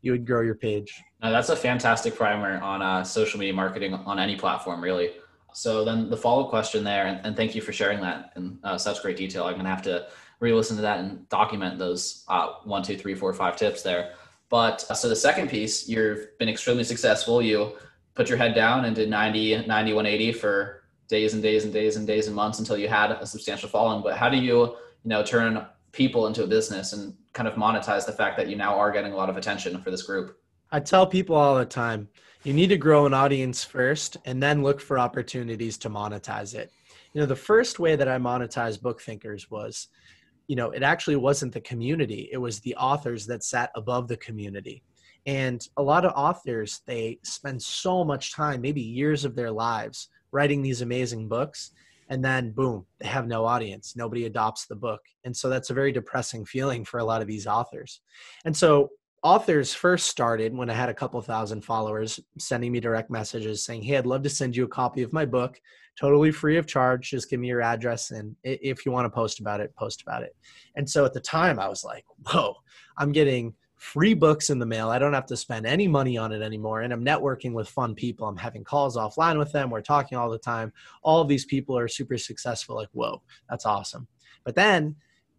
you would grow your page. Now, that's a fantastic primer on uh, social media marketing on any platform, really. So then the follow-up question there, and, and thank you for sharing that in uh, such great detail. I'm gonna have to re-listen to that and document those uh, one, two, three, four, five tips there. But uh, so the second piece, you've been extremely successful. You put your head down and did 90, 90, 180 for days and days and days and days and months until you had a substantial following. But how do you, you know, turn people into a business and kind of monetize the fact that you now are getting a lot of attention for this group? I tell people all the time, you need to grow an audience first and then look for opportunities to monetize it. You know, the first way that I monetized book thinkers was you know, it actually wasn't the community, it was the authors that sat above the community. And a lot of authors, they spend so much time, maybe years of their lives, writing these amazing books. And then, boom, they have no audience. Nobody adopts the book. And so that's a very depressing feeling for a lot of these authors. And so authors first started when I had a couple thousand followers sending me direct messages saying, Hey, I'd love to send you a copy of my book, totally free of charge. Just give me your address. And if you want to post about it, post about it. And so at the time, I was like, Whoa, I'm getting free books in the mail. I don't have to spend any money on it anymore. And I'm networking with fun people. I'm having calls offline with them. We're talking all the time. All of these people are super successful. Like, whoa, that's awesome. But then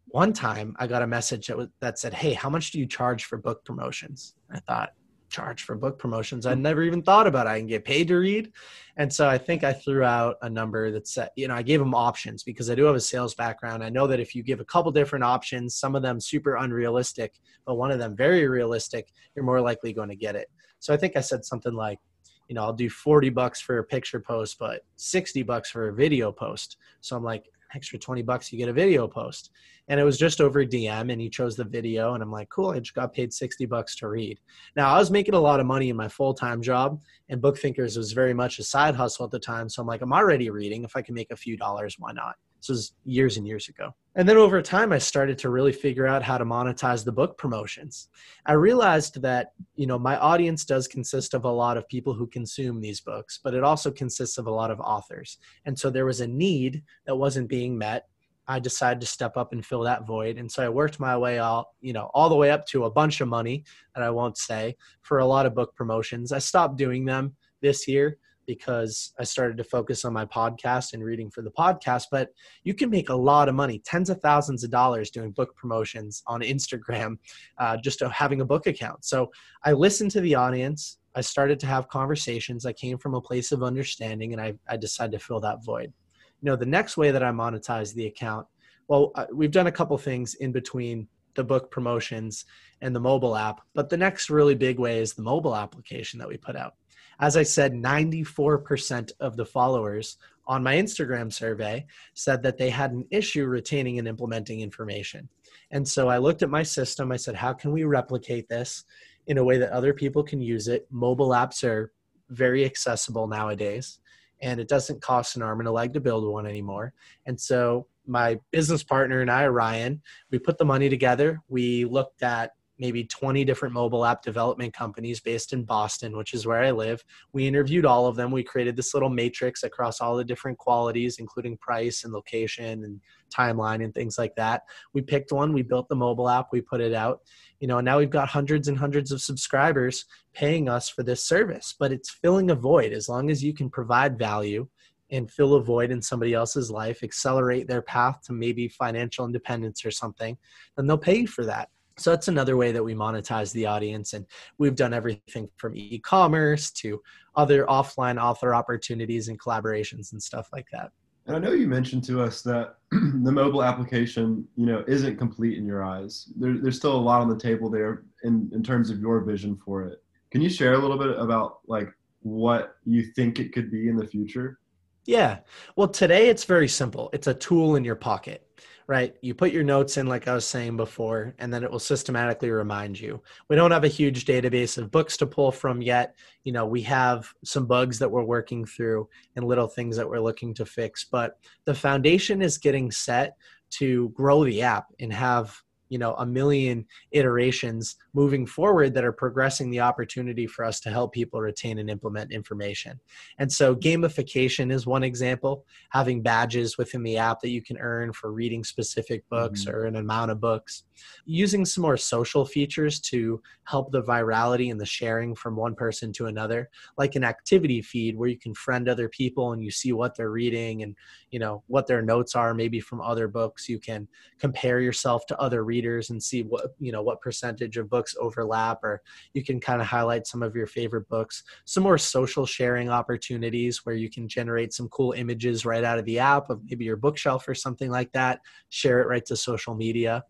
one time I got a message that, was, that said, Hey, how much do you charge for book promotions? I thought, charge for book promotions. I mm. never even thought about it. I can get paid to read. And so I think I threw out a number that said, you know, I gave them options because I do have a sales background. I know that if you give a couple different options, some of them super unrealistic, but one of them very realistic, you're more likely going to get it. So I think I said something like, you know, I'll do 40 bucks for a picture post, but 60 bucks for a video post. So I'm like, extra 20 bucks, you get a video post. And it was just over DM and he chose the video. And I'm like, cool, I just got paid 60 bucks to read. Now, I was making a lot of money in my full time job, and Book Thinkers was very much a side hustle at the time. So I'm like, I'm already reading. If I can make a few dollars, why not? This was years and years ago. And then over time, I started to really figure out how to monetize the book promotions. I realized that, you know, my audience does consist of a lot of people who consume these books, but it also consists of a lot of authors. And so there was a need that wasn't being met. I decided to step up and fill that void. And so I worked my way all, you know, all the way up to a bunch of money that I won't say for a lot of book promotions. I stopped doing them this year because I started to focus on my podcast and reading for the podcast. But you can make a lot of money, tens of thousands of dollars doing book promotions on Instagram, uh, just having a book account. So I listened to the audience. I started to have conversations. I came from a place of understanding and I, I decided to fill that void. You know, the next way that I monetize the account, well, uh, we've done a couple things in between the book promotions and the mobile app, but the next really big way is the mobile application that we put out as I said, 94% of the followers on my Instagram survey said that they had an issue retaining and implementing information. And so I looked at my system. I said, how can we replicate this in a way that other people can use it? Mobile apps are very accessible nowadays, and it doesn't cost an arm and a leg to build one anymore. And so my business partner and I, Ryan, we put the money together. We looked at maybe 20 different mobile app development companies based in Boston, which is where I live. We interviewed all of them. We created this little matrix across all the different qualities, including price and location and timeline and things like that. We picked one, we built the mobile app, we put it out. You know, and now we've got hundreds and hundreds of subscribers paying us for this service, but it's filling a void as long as you can provide value and fill a void in somebody else's life, accelerate their path to maybe financial independence or something, then they'll pay you for that. So that's another way that we monetize the audience. And we've done everything from e commerce to other offline author opportunities and collaborations and stuff like that. And I know you mentioned to us that the mobile application, you know, isn't complete in your eyes. There, there's still a lot on the table there in, in terms of your vision for it. Can you share a little bit about like what you think it could be in the future? Yeah. Well, today it's very simple. It's a tool in your pocket right? You put your notes in, like I was saying before, and then it will systematically remind you. We don't have a huge database of books to pull from yet. You know, we have some bugs that we're working through and little things that we're looking to fix, but the foundation is getting set to grow the app and have you know a million iterations moving forward that are progressing the opportunity for us to help people retain and implement information. And so gamification is one example. Having badges within the app that you can earn for reading specific books mm-hmm. or an amount of books. Using some more social features to help the virality and the sharing from one person to another like an activity feed where you can friend other people and you see what they're reading and you know what their notes are maybe from other books. You can compare yourself to other readers and see what you know what percentage of books overlap or you can kind of highlight some of your favorite books. Some more social sharing opportunities where you can generate some cool images right out of the app of maybe your bookshelf or something like that. Share it right to social media.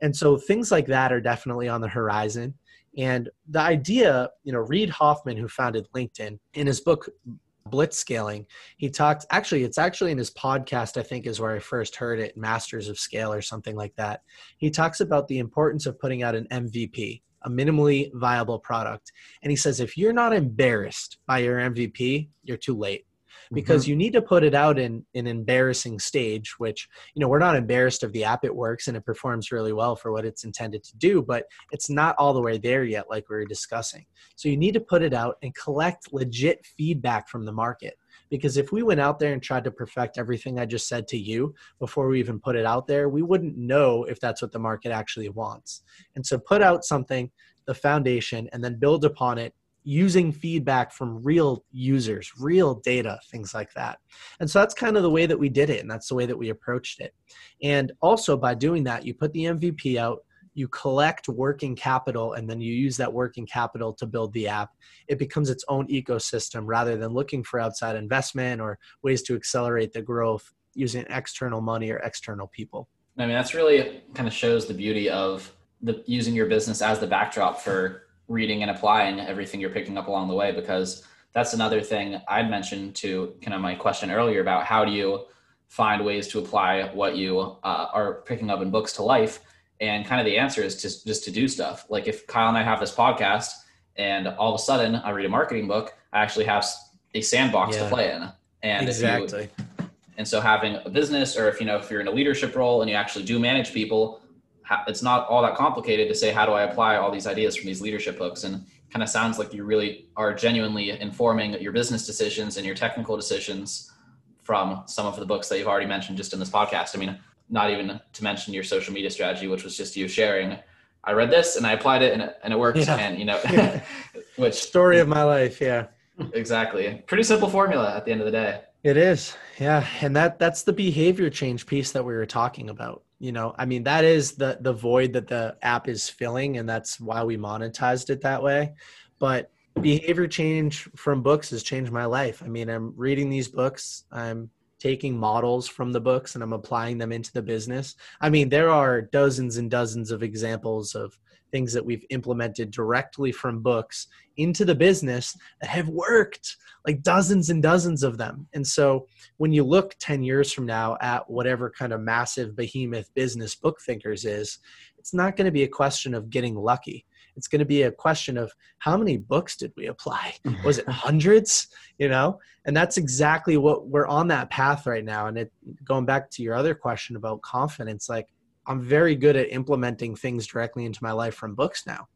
And so things like that are definitely on the horizon. And the idea you know reid hoffman who founded linkedin in his book blitzscaling he talked actually it's actually in his podcast i think is where i first heard it masters of scale or something like that. He talks about the importance of putting out an mvp a minimally viable product. And he says if you're not embarrassed by your mvp you're too late because mm-hmm. you need to put it out in an embarrassing stage which you know we're not embarrassed of the app it works and it performs really well for what it's intended to do but it's not all the way there yet like we were discussing so you need to put it out and collect legit feedback from the market because if we went out there and tried to perfect everything I just said to you before we even put it out there, we wouldn't know if that's what the market actually wants. And so put out something, the foundation, and then build upon it using feedback from real users, real data, things like that. And so that's kind of the way that we did it, and that's the way that we approached it. And also by doing that, you put the MVP out, you collect working capital, and then you use that working capital to build the app. It becomes its own ecosystem rather than looking for outside investment or ways to accelerate the growth using external money or external people. I mean, that's really kind of shows the beauty of the using your business as the backdrop for reading and applying everything you're picking up along the way because that's another thing I'd mentioned to kind of my question earlier about how do you find ways to apply what you uh, are picking up in books to life. And kind of the answer is just just to do stuff. Like if kyle and i have this podcast and all of a sudden i read a marketing book i actually have a sandbox yeah. to play in. And exactly you, and so having a business or if you know if you're in a leadership role and you actually do manage people it's not all that complicated to say how do I apply all these ideas from these leadership books and kind of sounds like you really are genuinely informing your business decisions and your technical decisions from some of the books that you've already mentioned just in this podcast. I mean, not even to mention your social media strategy, which was just you sharing. I read this and I applied it and it, and it worked. Yeah. And you know, which story of my life. Yeah, exactly. Pretty simple formula at the end of the day. It is. Yeah. And that, that's the behavior change piece that we were talking about you know i mean that is the the void that the app is filling and that's why we monetized it that way. But behavior change from books has changed my life. I mean i'm reading these books i'm taking models from the books and i'm applying them into the business. I mean there are dozens and dozens of examples of things that we've implemented directly from books into the business that have worked like dozens and dozens of them. And so when you look 10 years from now at whatever kind of massive behemoth business book thinkers is it's not going to be a question of getting lucky. It's going to be a question of how many books did we apply? Was it hundreds? You know? And that's exactly what we're on that path right now. And it going back to your other question about confidence like I'm very good at implementing things directly into my life from books now.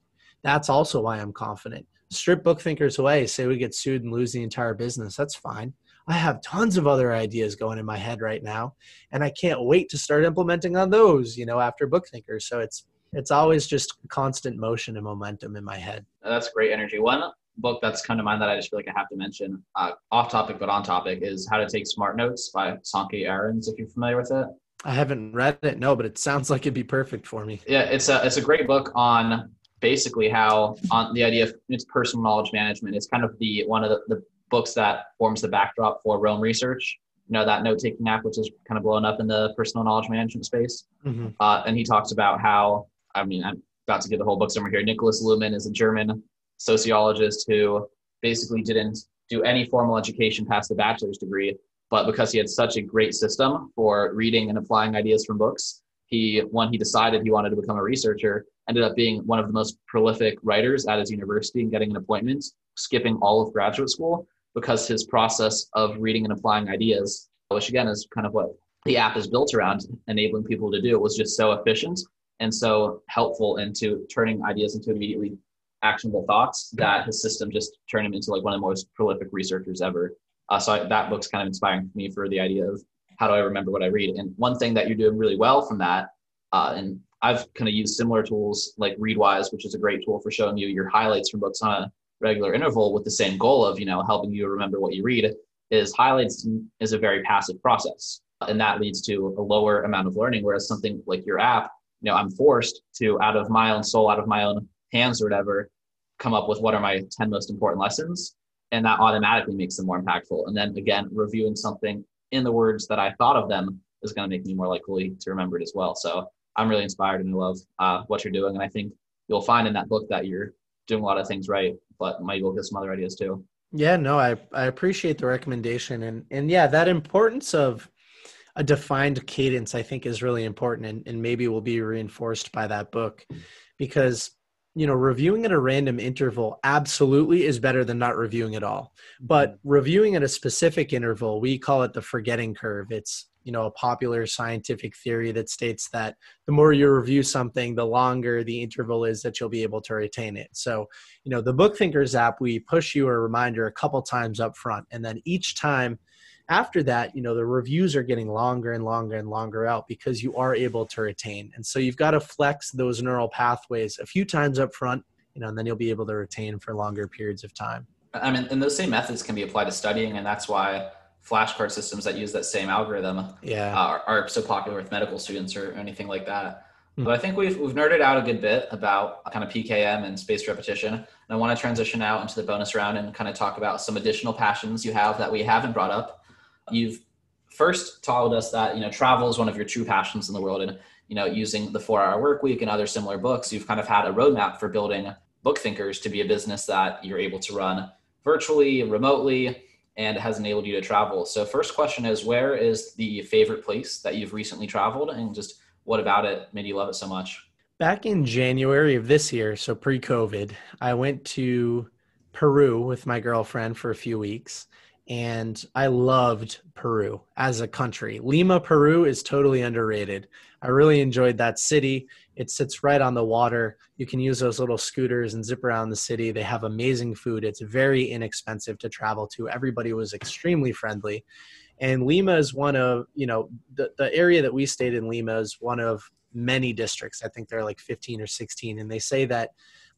That's also why I'm confident. Strip book thinkers away, say we get sued and lose the entire business. That's fine. I have tons of other ideas going in my head right now, and I can't wait to start implementing on those, you know, after book thinkers. So it's it's always just constant motion and momentum in my head. That's great energy. One book that's come to mind that I just feel like I have to mention, uh, off topic but on topic, is How to Take Smart Notes by Sönke Ahrens, if you're familiar with it. I haven't read it, no, but it sounds like it'd be perfect for me. Yeah, it's a it's a great book on basically how on the idea of it's personal knowledge management. It's kind of the one of the, the books that forms the backdrop for Roam Research. You know that note taking app, which is kind of blown up in the personal knowledge management space. Mm-hmm. Uh, and he talks about how I mean I'm about to get the whole book somewhere here. Nicholas Luhmann is a German sociologist who basically didn't do any formal education past the bachelor's degree, but because he had such a great system for reading and applying ideas from books, he when he decided he wanted to become a researcher, ended up being one of the most prolific writers at his university and getting an appointment, skipping all of graduate school because his process of reading and applying ideas, which again is kind of what the app is built around, enabling people to do, was just so efficient and so helpful into turning ideas into immediately actionable thoughts that his system just turned him into like one of the most prolific researchers ever. Uh, so I, that book's kind of inspiring for me for the idea of how do I remember what I read. And one thing that you're doing really well from that, uh, and I've kind of used similar tools like Readwise, which is a great tool for showing you your highlights from books on a regular interval with the same goal of you know helping you remember what you read. Is highlights is a very passive process, and that leads to a lower amount of learning. Whereas something like your app, you know, I'm forced to out of my own soul, out of my own hands or whatever, come up with what are my 10 most important lessons and that automatically makes them more impactful. And then again reviewing something in the words that i thought of them is going to make me more likely to remember it as well. So i'm really inspired and love uh, what you're doing. And i think you'll find in that book that you're doing a lot of things right but maybe we'll get some other ideas too. Yeah no i i appreciate the recommendation. And and yeah that importance of a defined cadence i think is really important and, and maybe will be reinforced by that book because you know, reviewing at a random interval absolutely is better than not reviewing at all. But mm-hmm. reviewing at a specific interval, we call it the forgetting curve. It's, you know, a popular scientific theory that states that the more you review something, the longer the interval is that you'll be able to retain it. So, you know, the Book Thinkers app, we push you a reminder a couple times up front. And then each time after that, you know, the reviews are getting longer and longer and longer out because you are able to retain. And so you've got to flex those neural pathways a few times up front, you know, and then you'll be able to retain for longer periods of time. I mean, and those same methods can be applied to studying, and that's why flashcard systems that use that same algorithm yeah. are, are so popular with medical students or anything like that. Mm-hmm. But I think we've, we've nerded out a good bit about kind of PKM and spaced repetition. And I want to transition out into the bonus round and kind of talk about some additional passions you have that we haven't brought up You've first told us that you know travel is one of your true passions in the world, and you know using the Four Hour Work Week and other similar books, you've kind of had a roadmap for building Book Thinkers to be a business that you're able to run virtually, remotely, and has enabled you to travel. So, first question is, where is the favorite place that you've recently traveled, and just what about it made you love it so much? Back in January of this year, so pre-COVID, I went to Peru with my girlfriend for a few weeks and I loved Peru as a country. Lima, Peru is totally underrated. I really enjoyed that city. It sits right on the water. You can use those little scooters and zip around the city. They have amazing food. It's very inexpensive to travel to. Everybody was extremely friendly. And Lima is one of, you know, the, the area that we stayed in Lima is one of many districts. I think there are like 15 or 16. And they say that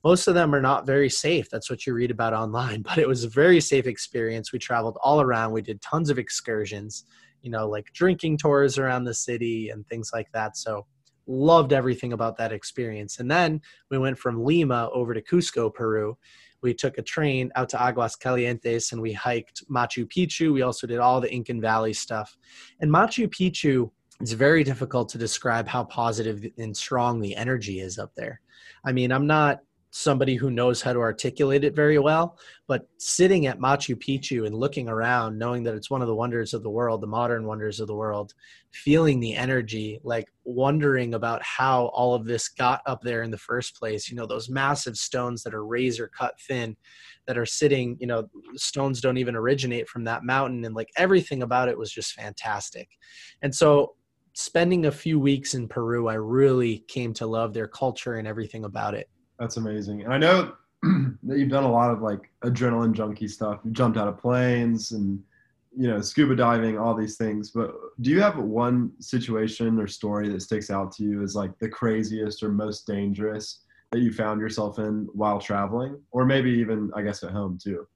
most of them are not very safe. That's what you read about online, but it was a very safe experience. We traveled all around. We did tons of excursions, you know, like drinking tours around the city and things like that. So loved everything about that experience. And then we went from Lima over to Cusco, Peru. We took a train out to Aguas Calientes and we hiked Machu Picchu. We also did all the Incan Valley stuff. And Machu Picchu, it's very difficult to describe how positive and strong the energy is up there. I mean, I'm not somebody who knows how to articulate it very well. But sitting at Machu Picchu and looking around, knowing that it's one of the wonders of the world, the modern wonders of the world, feeling the energy, like wondering about how all of this got up there in the first place. You know, those massive stones that are razor cut thin that are sitting, you know, stones don't even originate from that mountain. And like everything about it was just fantastic. And so, spending a few weeks in Peru, I really came to love their culture and everything about it. That's amazing. And I know that you've done a lot of like adrenaline junkie stuff. You jumped out of planes and you know scuba diving, all these things. But do you have one situation or story that sticks out to you as like the craziest or most dangerous that you found yourself in while traveling, or maybe even I guess at home too?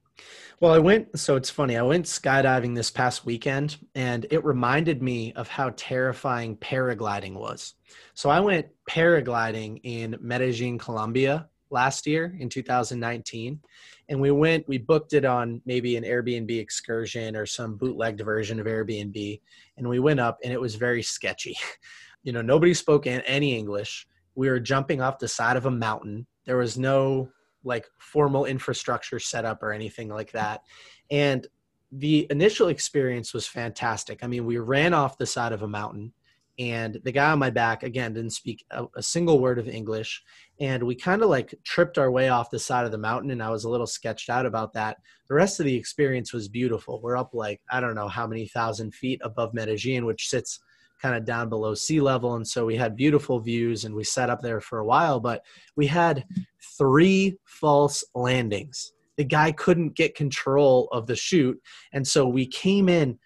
Well, I went, so it's funny. I went skydiving this past weekend and it reminded me of how terrifying paragliding was. So I went paragliding in Medellin, Colombia last year in 2019. And we went, we booked it on maybe an Airbnb excursion or some bootlegged version of Airbnb. And we went up and it was very sketchy. You know, nobody spoke any English. We were jumping off the side of a mountain. There was no like formal infrastructure set up or anything like that. And the initial experience was fantastic. I mean, we ran off the side of a mountain and the guy on my back again didn't speak a, a single word of english and we kind of like tripped our way off the side of the mountain and i was a little sketched out about that the rest of the experience was beautiful we're up like i don't know how many thousand feet above medellin which sits kind of down below sea level. And so we had beautiful views and we sat up there for a while, but we had three false landings. The guy couldn't get control of the chute. And so we came in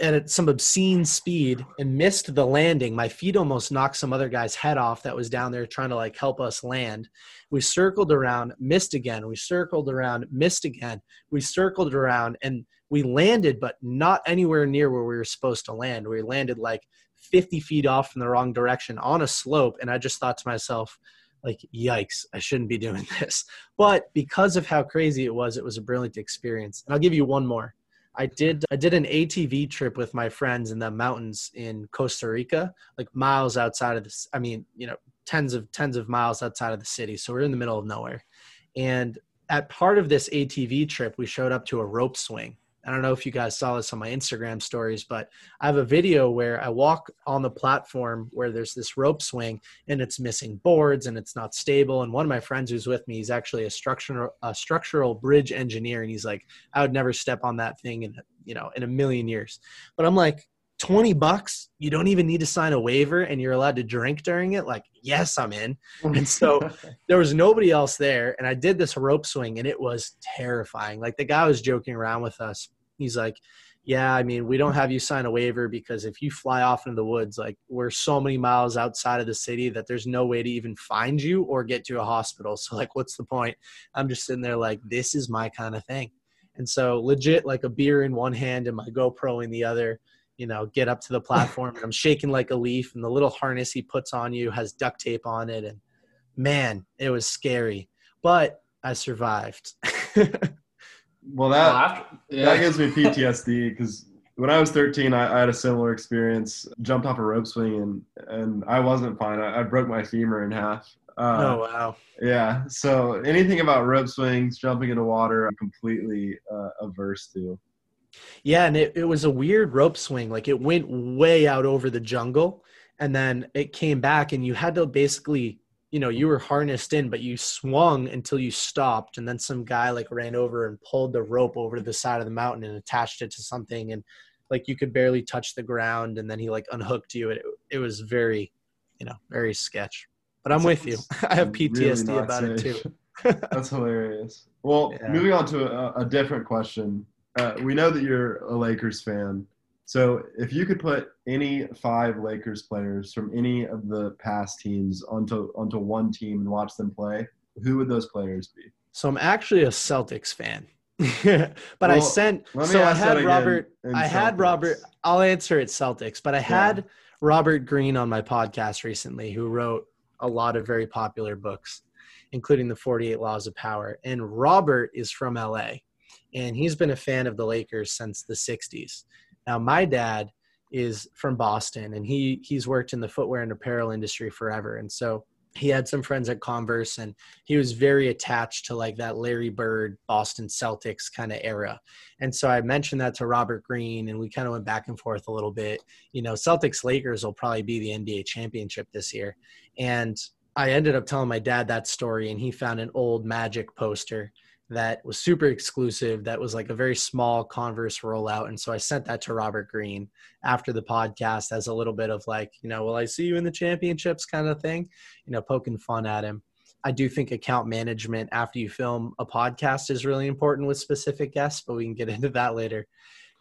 at some obscene speed and missed the landing. My feet almost knocked some other guy's head off that was down there trying to like help us land. We circled around, missed again. We circled around, missed again. We circled around and we landed, but not anywhere near where we were supposed to land. We landed like 50 feet off in the wrong direction on a slope. And I just thought to myself, like, yikes, I shouldn't be doing this. But because of how crazy it was, it was a brilliant experience. And I'll give you one more I did I did an ATV trip with my friends in the mountains in Costa Rica, like miles outside of this. I mean, you know, tens of tens of miles outside of the city. So we're in the middle of nowhere. And at part of this ATV trip, we showed up to a rope swing. I don't know if you guys saw this on my Instagram stories, but I have a video where I walk on the platform where there's this rope swing and it's missing boards and it's not stable. And one of my friends who's with me, he's actually a structural a structural bridge engineer, and he's like, I would never step on that thing in you know in a million years. But I'm like, 20 bucks? You don't even need to sign a waiver and you're allowed to drink during it? Like yes i'm in. And so there was nobody else there. And i did this rope swing and it was terrifying. Like the guy was joking around with us he's like yeah i mean we don't have you sign a waiver because if you fly off into the woods like we're so many miles outside of the city that there's no way to even find you or get to a hospital so like what's the point i'm just sitting there like this is my kind of thing and so legit like a beer in one hand and my gopro in the other you know, get up to the platform and I'm shaking like a leaf and the little harness he puts on you has duct tape on it. And man, it was scary, but I survived. well, that, well, after, yeah. that gives me PTSD because when I was 13, I, I, had a similar experience, jumped off a rope swing and, and I wasn't fine. I, I broke my femur in half. Uh, oh, wow. Yeah. So anything about rope swings, jumping into water, I'm completely uh, averse to. Yeah, and it, it was a weird rope swing. Like it went way out over the jungle and then it came back and you had to basically, you know, you were harnessed in, but you swung until you stopped. And then some guy like ran over and pulled the rope over to the side of the mountain and attached it to something and like you could barely touch the ground and then he like unhooked you. It it was very, you know, very sketch. But I'm with you. I have PTSD really about safe. it too. That's hilarious. Well, yeah. moving on to a, a different question uh, we know that you're a Lakers fan. So if you could put any five Lakers players from any of the past teams onto onto one team and watch them play, who would those players be? So I'm actually a Celtics fan. but well, I sent so I had Robert I had Robert I'll answer it Celtics, but I had yeah. Robert Greene on my podcast recently who wrote a lot of very popular books including the 48 laws of power and Robert is from LA and he's been a fan of the Lakers since the 60s. Now, my dad is from Boston and he he's worked in the footwear and apparel industry forever. And so he had some friends at Converse and he was very attached to like that Larry Bird Boston Celtics kind of era. And so I mentioned that to Robert Greene, and we kind of went back and forth a little bit. You know, Celtics Lakers will probably be the NBA championship this year. And I ended up telling my dad that story and he found an old Magic poster that was super exclusive that was like a very small converse rollout and so i sent that to robert greene after the podcast as a little bit of like you know will i see you in the championships? kind of thing you know poking fun at him. I do think account management after you film a podcast is really important with specific guests but we can get into that later.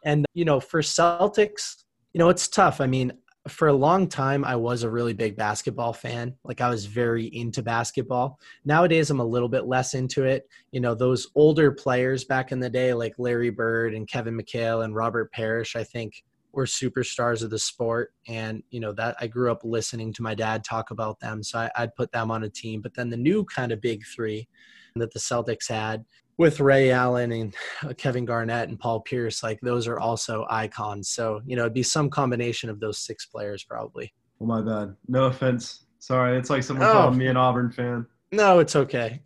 And you know for celtics you know it's tough. I mean for a long time i was a really big basketball fan. Like i was very into basketball. Nowadays i'm a little bit less into it. You know those older players back in the day like larry bird and kevin mchale and robert parish i think were superstars of the sport. And you know that i grew up listening to my dad talk about them. So I, i'd put them on a team. But then the new kind of big three that the celtics had with Ray Allen and uh, Kevin Garnett and Paul Pierce, like those are also icons. So, you know, it'd be some combination of those six players probably. Oh, my bad. No offense. Sorry. It's like someone oh. calling me an Auburn fan. No, it's okay.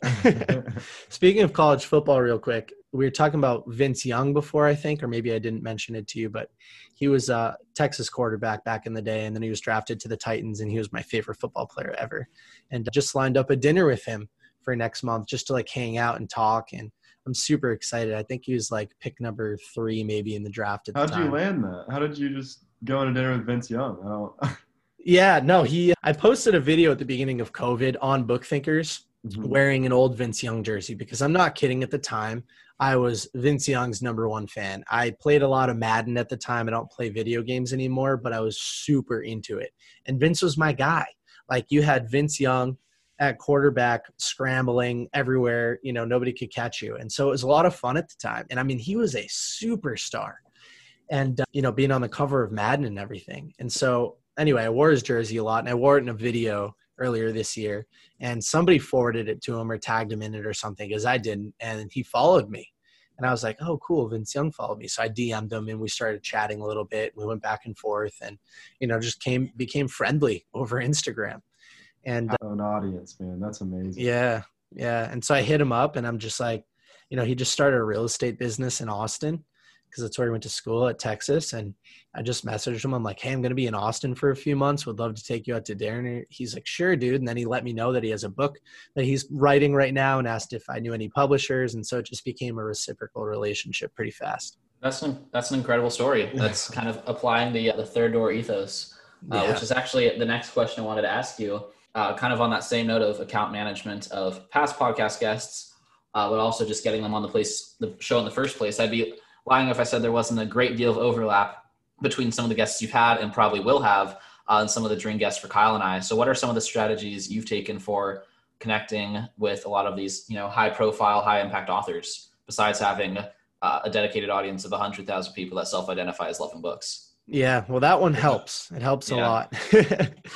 Speaking of college football, real quick, we were talking about Vince Young before, I think, or maybe I didn't mention it to you, but he was a Texas quarterback back in the day, and then he was drafted to the Titans, and he was my favorite football player ever. And just lined up a dinner with him for next month just to like hang out and talk. And I'm super excited. I think he was like pick number three maybe in the draft. At How'd the time. you land that? How did you just going to dinner with Vince Young. I don't. yeah, no, he. I posted a video at the beginning of COVID on Book Thinkers mm-hmm. wearing an old Vince Young jersey because I'm not kidding. At the time, I was Vince Young's number one fan. I played a lot of Madden at the time. I don't play video games anymore, but I was super into it. And Vince was my guy. Like you had Vince Young at quarterback scrambling everywhere, you know, nobody could catch you. And so it was a lot of fun at the time. And I mean, he was a superstar. And, uh, you know, being on the cover of Madden and everything. And so anyway, I wore his jersey a lot and I wore it in a video earlier this year. And somebody forwarded it to him or tagged him in it or something because I didn't. And he followed me. And I was like oh cool Vince Young followed me. So I DM'd him and we started chatting a little bit. We went back and forth and you know just came became friendly over Instagram and uh, an audience man that's amazing yeah yeah and so I hit him up and I'm just like you know he just started a real estate business in Austin because that's where he went to school at Texas. And I just messaged him. I'm like, hey, I'm going to be in Austin for a few months. Would love to take you out to dinner. He's like, sure, dude. And then he let me know that he has a book that he's writing right now and asked if I knew any publishers. And so it just became a reciprocal relationship pretty fast. That's an, that's an incredible story. That's kind of applying the, the third door ethos, uh, yeah. which is actually the next question I wanted to ask you. Uh, kind of on that same note of account management of past podcast guests, uh, but also just getting them on the place, the show in the first place. I'd be lying if I said there wasn't a great deal of overlap between some of the guests you've had and probably will have uh, and some of the dream guests for Kyle and I. So, what are some of the strategies you've taken for connecting with a lot of these, you know, high profile, high impact authors besides having uh, a dedicated audience of 100,000 people that self identify as loving books? Yeah, well, that one helps. It helps yeah. a lot.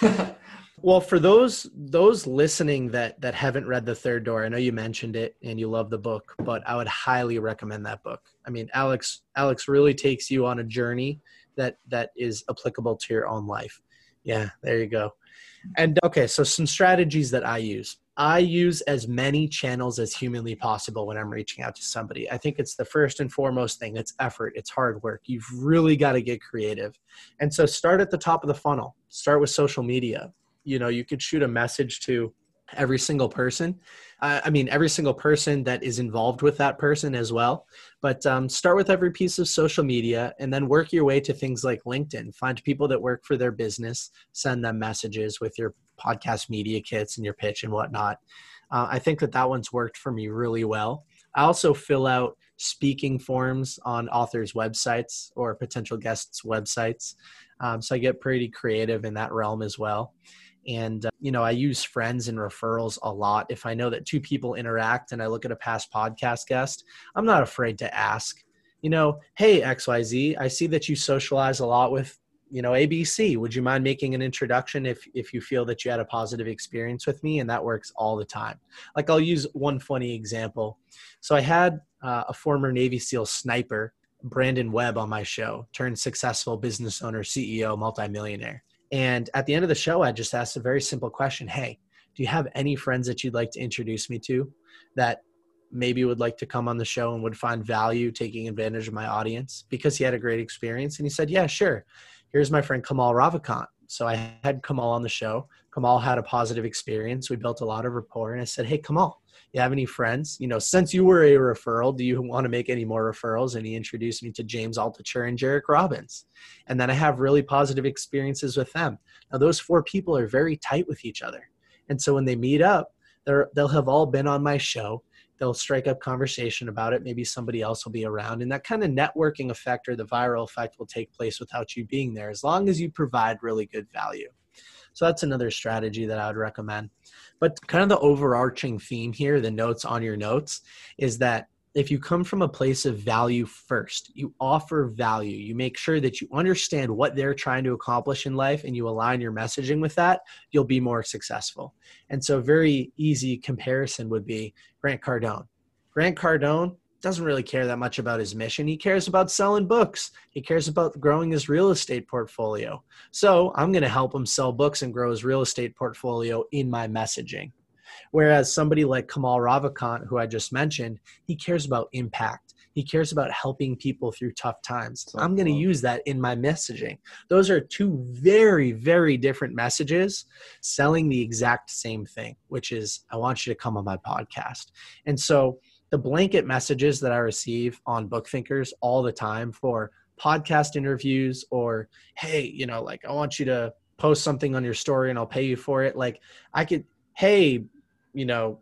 Well, for those those listening that that haven't read The Third Door, I know you mentioned it and you love the book, but I would highly recommend that book. I mean, Alex Alex really takes you on a journey that that is applicable to your own life. Yeah, there you go. And okay, so some strategies that I use. I use as many channels as humanly possible when I'm reaching out to somebody. I think it's the first and foremost thing. It's effort, it's hard work. You've really got to get creative. And so start at the top of the funnel. Start with social media you know you could shoot a message to every single person. I mean every single person that is involved with that person as well. But um, start with every piece of social media and then work your way to things like linkedin. Find people that work for their business. Send them messages with your podcast media kits and your pitch and whatnot. Uh, i think that that one's worked for me really well. I also fill out speaking forms on authors websites or potential guests websites. Um, so i get pretty creative in that realm as well and uh, you know i use friends and referrals a lot. If i know that two people interact and i look at a past podcast guest i'm not afraid to ask you know hey xyz i see that you socialize a lot with you know abc would you mind making an introduction if if you feel that you had a positive experience with me? And that works all the time. Like i'll use one funny example. So i had uh, a former navy seal sniper brandon webb on my show turned successful business owner ceo multimillionaire and at the end of the show, I just asked a very simple question Hey, do you have any friends that you'd like to introduce me to that maybe would like to come on the show and would find value taking advantage of my audience? Because he had a great experience. And he said, Yeah, sure. Here's my friend Kamal Ravikant. So I had Kamal on the show. Kamal had a positive experience. We built a lot of rapport. And I said, Hey, Kamal, you have any friends? You know, since you were a referral, do you want to make any more referrals? And he introduced me to James Altucher and Jairek Robbins. And then I have really positive experiences with them. Now, those four people are very tight with each other. And so when they meet up, they'll have all been on my show. They'll strike up conversation about it. Maybe somebody else will be around. And that kind of networking effect or the viral effect will take place without you being there as long as you provide really good value. So that's another strategy that I would recommend. But kind of the overarching theme here, the notes on your notes, is that if you come from a place of value first, you offer value, you make sure that you understand what they're trying to accomplish in life and you align your messaging with that, you'll be more successful. And so, very easy comparison would be Grant Cardone. Grant Cardone doesn't really care that much about his mission. He cares about selling books. He cares about growing his real estate portfolio. So I'm going to help him sell books and grow his real estate portfolio in my messaging. Whereas somebody like Kamal Ravikant, who I just mentioned, he cares about impact. He cares about helping people through tough times. So I'm going to use that in my messaging. Those are two very, very different messages selling the exact same thing, which is I want you to come on my podcast. And so the blanket messages that I receive on BookThinkers all the time for podcast interviews or hey you know like i want you to post something on your story and i'll pay you for it like i could hey you know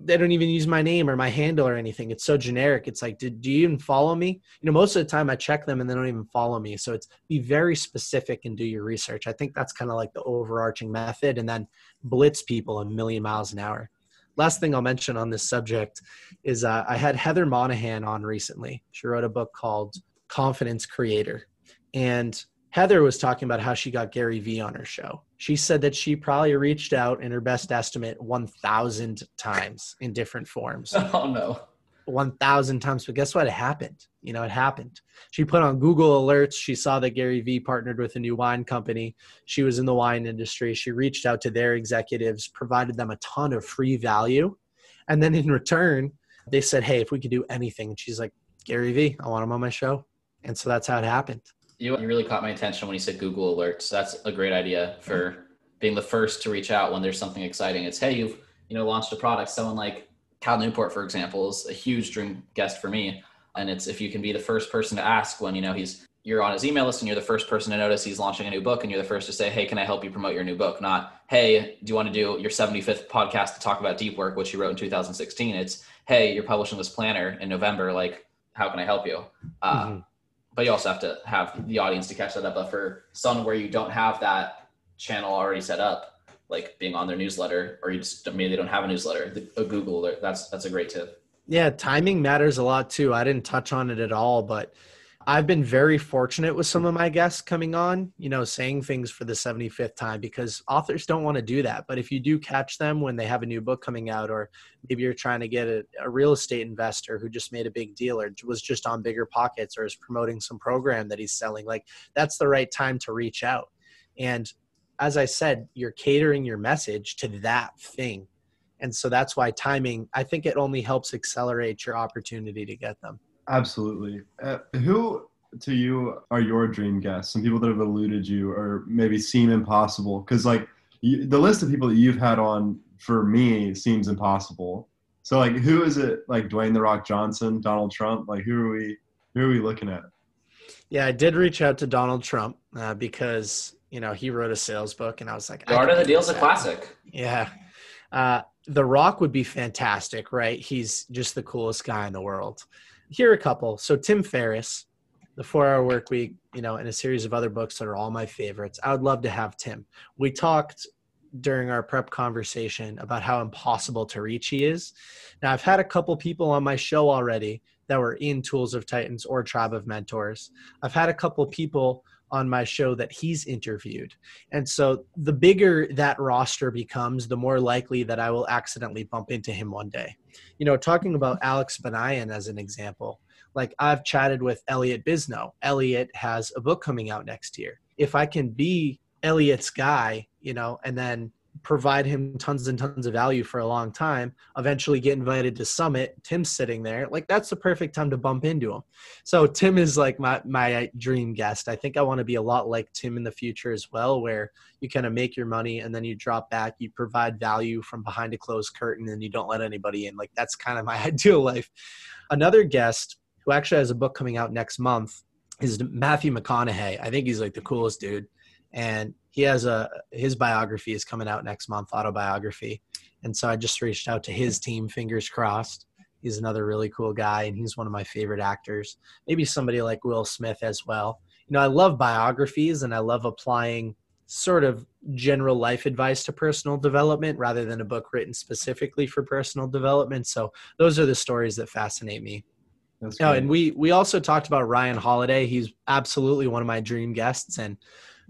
they don't even use my name or my handle or anything. It's so generic. It's like, did do you even follow me? You know, most of the time I check them and they don't even follow me. So it's be very specific and do your research. I think that's kind of like the overarching method, and then blitz people a million miles an hour. Last thing I'll mention on this subject is uh, I had Heather Monahan on recently. She wrote a book called Confidence Creator, and Heather was talking about how she got Gary Vee on her show. She said that she probably reached out in her best estimate 1,000 times in different forms. Oh, no. 1,000 times. But guess what? It happened. You know, it happened. She put on Google Alerts. She saw that Gary Vee partnered with a new wine company. She was in the wine industry. She reached out to their executives, provided them a ton of free value. And then in return, they said, Hey, if we could do anything. And she's like, Gary Vee, I want him on my show. And so that's how it happened. You, you really caught my attention when you said Google Alerts. That's a great idea for being the first to reach out when there's something exciting. It's hey, you've you know launched a product. Someone like Cal Newport, for example, is a huge dream guest for me. And it's if you can be the first person to ask when you know he's you're on his email list and you're the first person to notice he's launching a new book and you're the first to say, Hey, can I help you promote your new book? Not, Hey, do you want to do your 75th podcast to talk about deep work, which you wrote in 2016? It's, Hey, you're publishing this planner in November. Like, how can I help you? Uh, mm-hmm but you also have to have the audience to catch that up. But for some where you don't have that channel already set up, like being on their newsletter, or you just maybe they don't have a newsletter, a Google, that's that's a great tip. Yeah, timing matters a lot too. I didn't touch on it at all, but I've been very fortunate with some of my guests coming on, you know, saying things for the 75th time because authors don't want to do that. But if you do catch them when they have a new book coming out, or maybe you're trying to get a, a real estate investor who just made a big deal or was just on BiggerPockets or is promoting some program that he's selling, like that's the right time to reach out. And as I said, you're catering your message to that thing. And so that's why timing, I think it only helps accelerate your opportunity to get them. Absolutely. Uh, who to you are your dream guests? Some people that have eluded you or maybe seem impossible? Because like you, the list of people that you've had on for me seems impossible. So like, who is it? Like Dwayne the Rock Johnson, Donald Trump? Like, who are we? Who are we looking at? Yeah, I did reach out to Donald Trump uh, because you know he wrote a sales book, and I was like, "The Art of the Deal is a classic." Yeah, uh, The Rock would be fantastic, right? He's just the coolest guy in the world here are a couple. So Tim Ferriss, The Four Hour Work Week, you know, and a series of other books that are all my favorites. I would love to have Tim. We talked during our prep conversation about how impossible to reach he is. Now I've had a couple people on my show already that were in Tools of Titans or Tribe of Mentors. I've had a couple people on my show that he's interviewed. And so the bigger that roster becomes, the more likely that I will accidentally bump into him one day. You know, talking about mm-hmm. Alex Banayan as an example, like I've chatted with Elliott Bisnow. Elliott has a book coming out next year. If I can be Elliott's guy, you know, and then provide him tons and tons of value for a long time eventually get invited to summit tim's sitting there like that's the perfect time to bump into him. So tim is like my my uh, dream guest. I think i want to be a lot like tim in the future as well where you kind of make your money and then you drop back you provide value from behind a closed curtain and you don't let anybody in. Like that's kind of my ideal life. Another guest who actually has a book coming out next month is matthew mcconaughey. I think he's like the coolest dude. And he has a his biography is coming out next month, autobiography, and so I just reached out to his team. Fingers crossed. He's another really cool guy, and he's one of my favorite actors. Maybe somebody like Will Smith as well. You know, I love biographies, and I love applying sort of general life advice to personal development rather than a book written specifically for personal development. So those are the stories that fascinate me. oh, and we we also talked about Ryan Holiday. He's absolutely one of my dream guests, and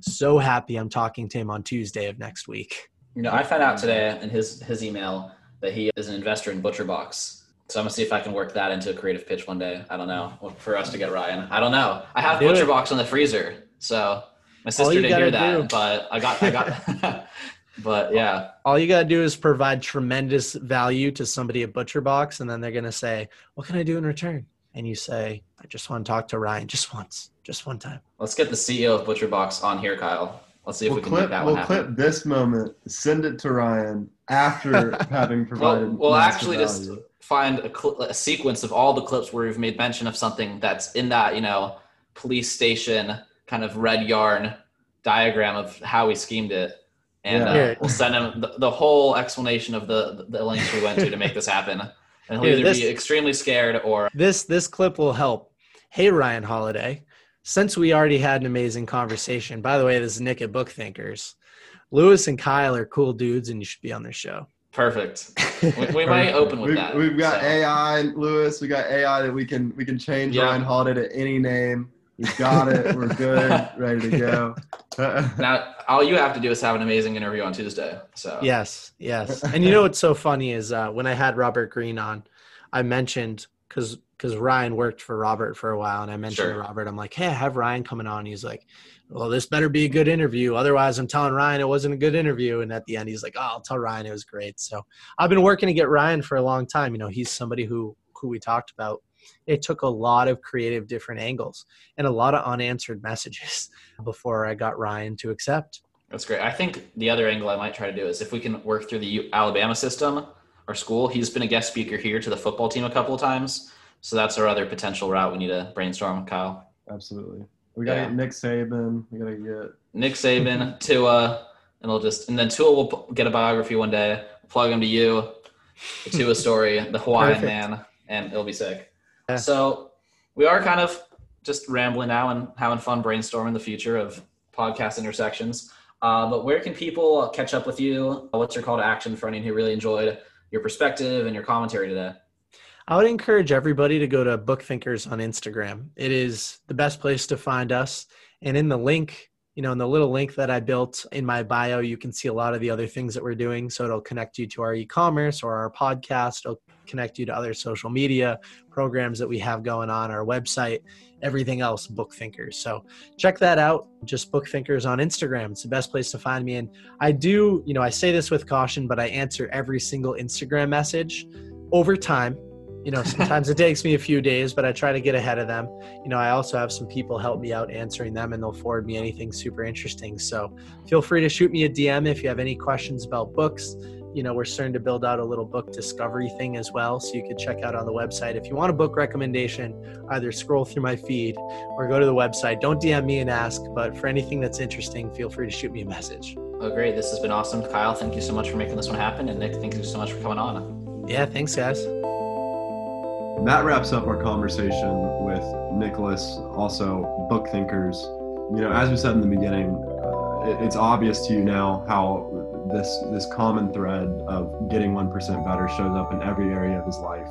so happy I'm talking to him on Tuesday of next week. You know, I found out today in his his email that he is an investor in ButcherBox. So I'm gonna see if I can work that into a creative pitch one day. I don't know for us to get Ryan. I don't know. I have do ButcherBox on the freezer, so my sister didn't hear that, do. but I got I got. but yeah, all you gotta do is provide tremendous value to somebody at ButcherBox, and then they're gonna say, "What can I do in return?" And you say, "I just want to talk to Ryan just once." just one time. Let's get the CEO of ButcherBox on here, Kyle. Let's see if we'll we can clip, make that we'll one happen. We'll clip this moment, send it to Ryan after having provided. We'll, we'll actually value. just find a, cl- a, sequence of all the clips where we've made mention of something that's in that you know police station kind of red yarn diagram of how we schemed it. And Yeah. uh, we'll send him the, the whole explanation of the, the links we went to to make this happen. And he'll Here, either this- be extremely scared or This this clip will help. Hey Ryan Holiday, since we already had an amazing conversation. By the way, this is Nick at Book Thinkers. Louis and Kyle are cool dudes, and you should be on their show. perfect. We, we might open with we've, that. We've got so. AI, Louis. We got AI that we can we can change Yeah. Ryan Holiday to any name. We've got it. We're good. Ready to go. Now, all you have to do is have an amazing interview on Tuesday. So Yes, yes. And you know what's so funny is uh, when I had Robert Greene on, I mentioned because because Ryan worked for Robert for a while, and I mentioned to Robert, I'm like, hey, I have Ryan coming on. He's like, well, this better be a good interview. Otherwise, I'm telling Ryan it wasn't a good interview. And at the end, he's like, oh, I'll tell Ryan it was great. So I've been working to get Ryan for a long time. You know, he's somebody who who we talked about. It took a lot of creative different angles and a lot of unanswered messages before I got Ryan to accept. That's great. I think the other angle I might try to do is if we can work through the Alabama system or school. He's been a guest speaker here to the football team a couple of times, so that's our other potential route we need to brainstorm. Kyle, Absolutely. We gotta Yeah. get Nick Saban. We gotta get Nick Saban, Tua, and we'll just and then Tua will get a biography one day. Plug him to you, the Tua story, the Hawaiian Perfect. man, and it'll be sick. Yeah. So we are kind of just rambling now and having fun brainstorming the future of podcast intersections. Uh, but where can people catch up with you? What's your call to action for anyone who really enjoyed your perspective and your commentary today? I would encourage everybody to go to BookThinkers on Instagram. It is the best place to find us. And in the link, you know, in the little link that I built in my bio, you can see a lot of the other things that we're doing. So it'll connect you to our e-commerce or our podcast. It'll connect you to other social media programs that we have going on, our website, everything else, BookThinkers. So check that out. Just BookThinkers on Instagram. It's the best place to find me. And I do, you know, I say this with caution, but I answer every single Instagram message over time you know sometimes it takes me a few days but i try to get ahead of them you know i also have some people help me out answering them and they'll forward me anything super interesting so feel free to shoot me a dm if you have any questions about books you know we're starting to build out a little book discovery thing as well so you could check out on the website if you want a book recommendation either scroll through my feed or go to the website don't dm me and ask but for anything that's interesting feel free to shoot me a message Oh, great. This has been awesome. Kyle, thank you so much for making this one happen. And Nick, thank you so much for coming on. yeah thanks guys that wraps up our conversation with Nicholas, also BookThinkers. You know, as we said in the beginning, uh, it, it's obvious to you now how this this common thread of getting one percent better shows up in every area of his life,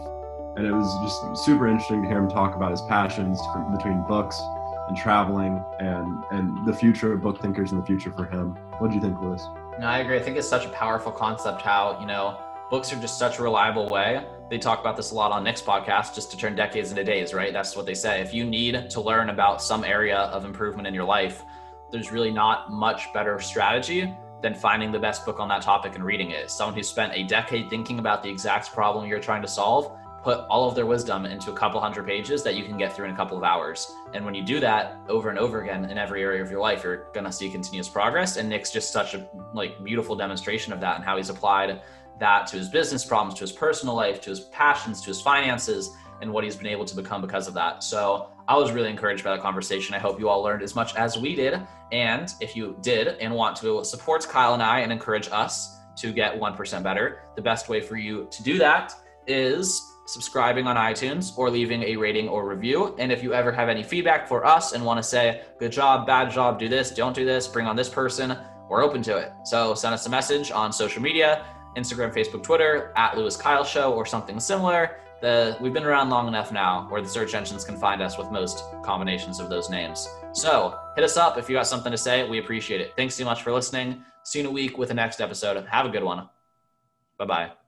and it was just super interesting to hear him talk about his passions between books and traveling and and the future of BookThinkers and the future for him. What do you think, Louis? No, I agree. I think it's such a powerful concept how, you know, books are just such a reliable way. They talk about this a lot on Nick's podcast, just to turn decades into days, right? That's what they say. If you need to learn about some area of improvement in your life, there's really not much better strategy than finding the best book on that topic and reading it. Someone who spent a decade thinking about the exact problem you're trying to solve, put all of their wisdom into a couple hundred pages that you can get through in a couple of hours. And when you do that over and over again in every area of your life, you're gonna see continuous progress. And Nick's just such a like beautiful demonstration of that and how he's applied that to his business problems, to his personal life, to his passions, to his finances, and what he's been able to become because of that. So I was really encouraged by that conversation. I hope you all learned as much as we did. And if you did and want to support Kyle and I and encourage us to get 1% better, the best way for you to do that is subscribing on iTunes or leaving a rating or review. And if you ever have any feedback for us and want to say, good job, bad job, do this, don't do this, bring on this person, we're open to it. So send us a message on social media Instagram, Facebook, Twitter, at Louis Kyle Show, or something similar. The, we've been around long enough now where the search engines can find us with most combinations of those names. So hit us up if you got something to say. We appreciate it. Thanks so much for listening. See you in a week with the next episode. Have a good one. Bye bye.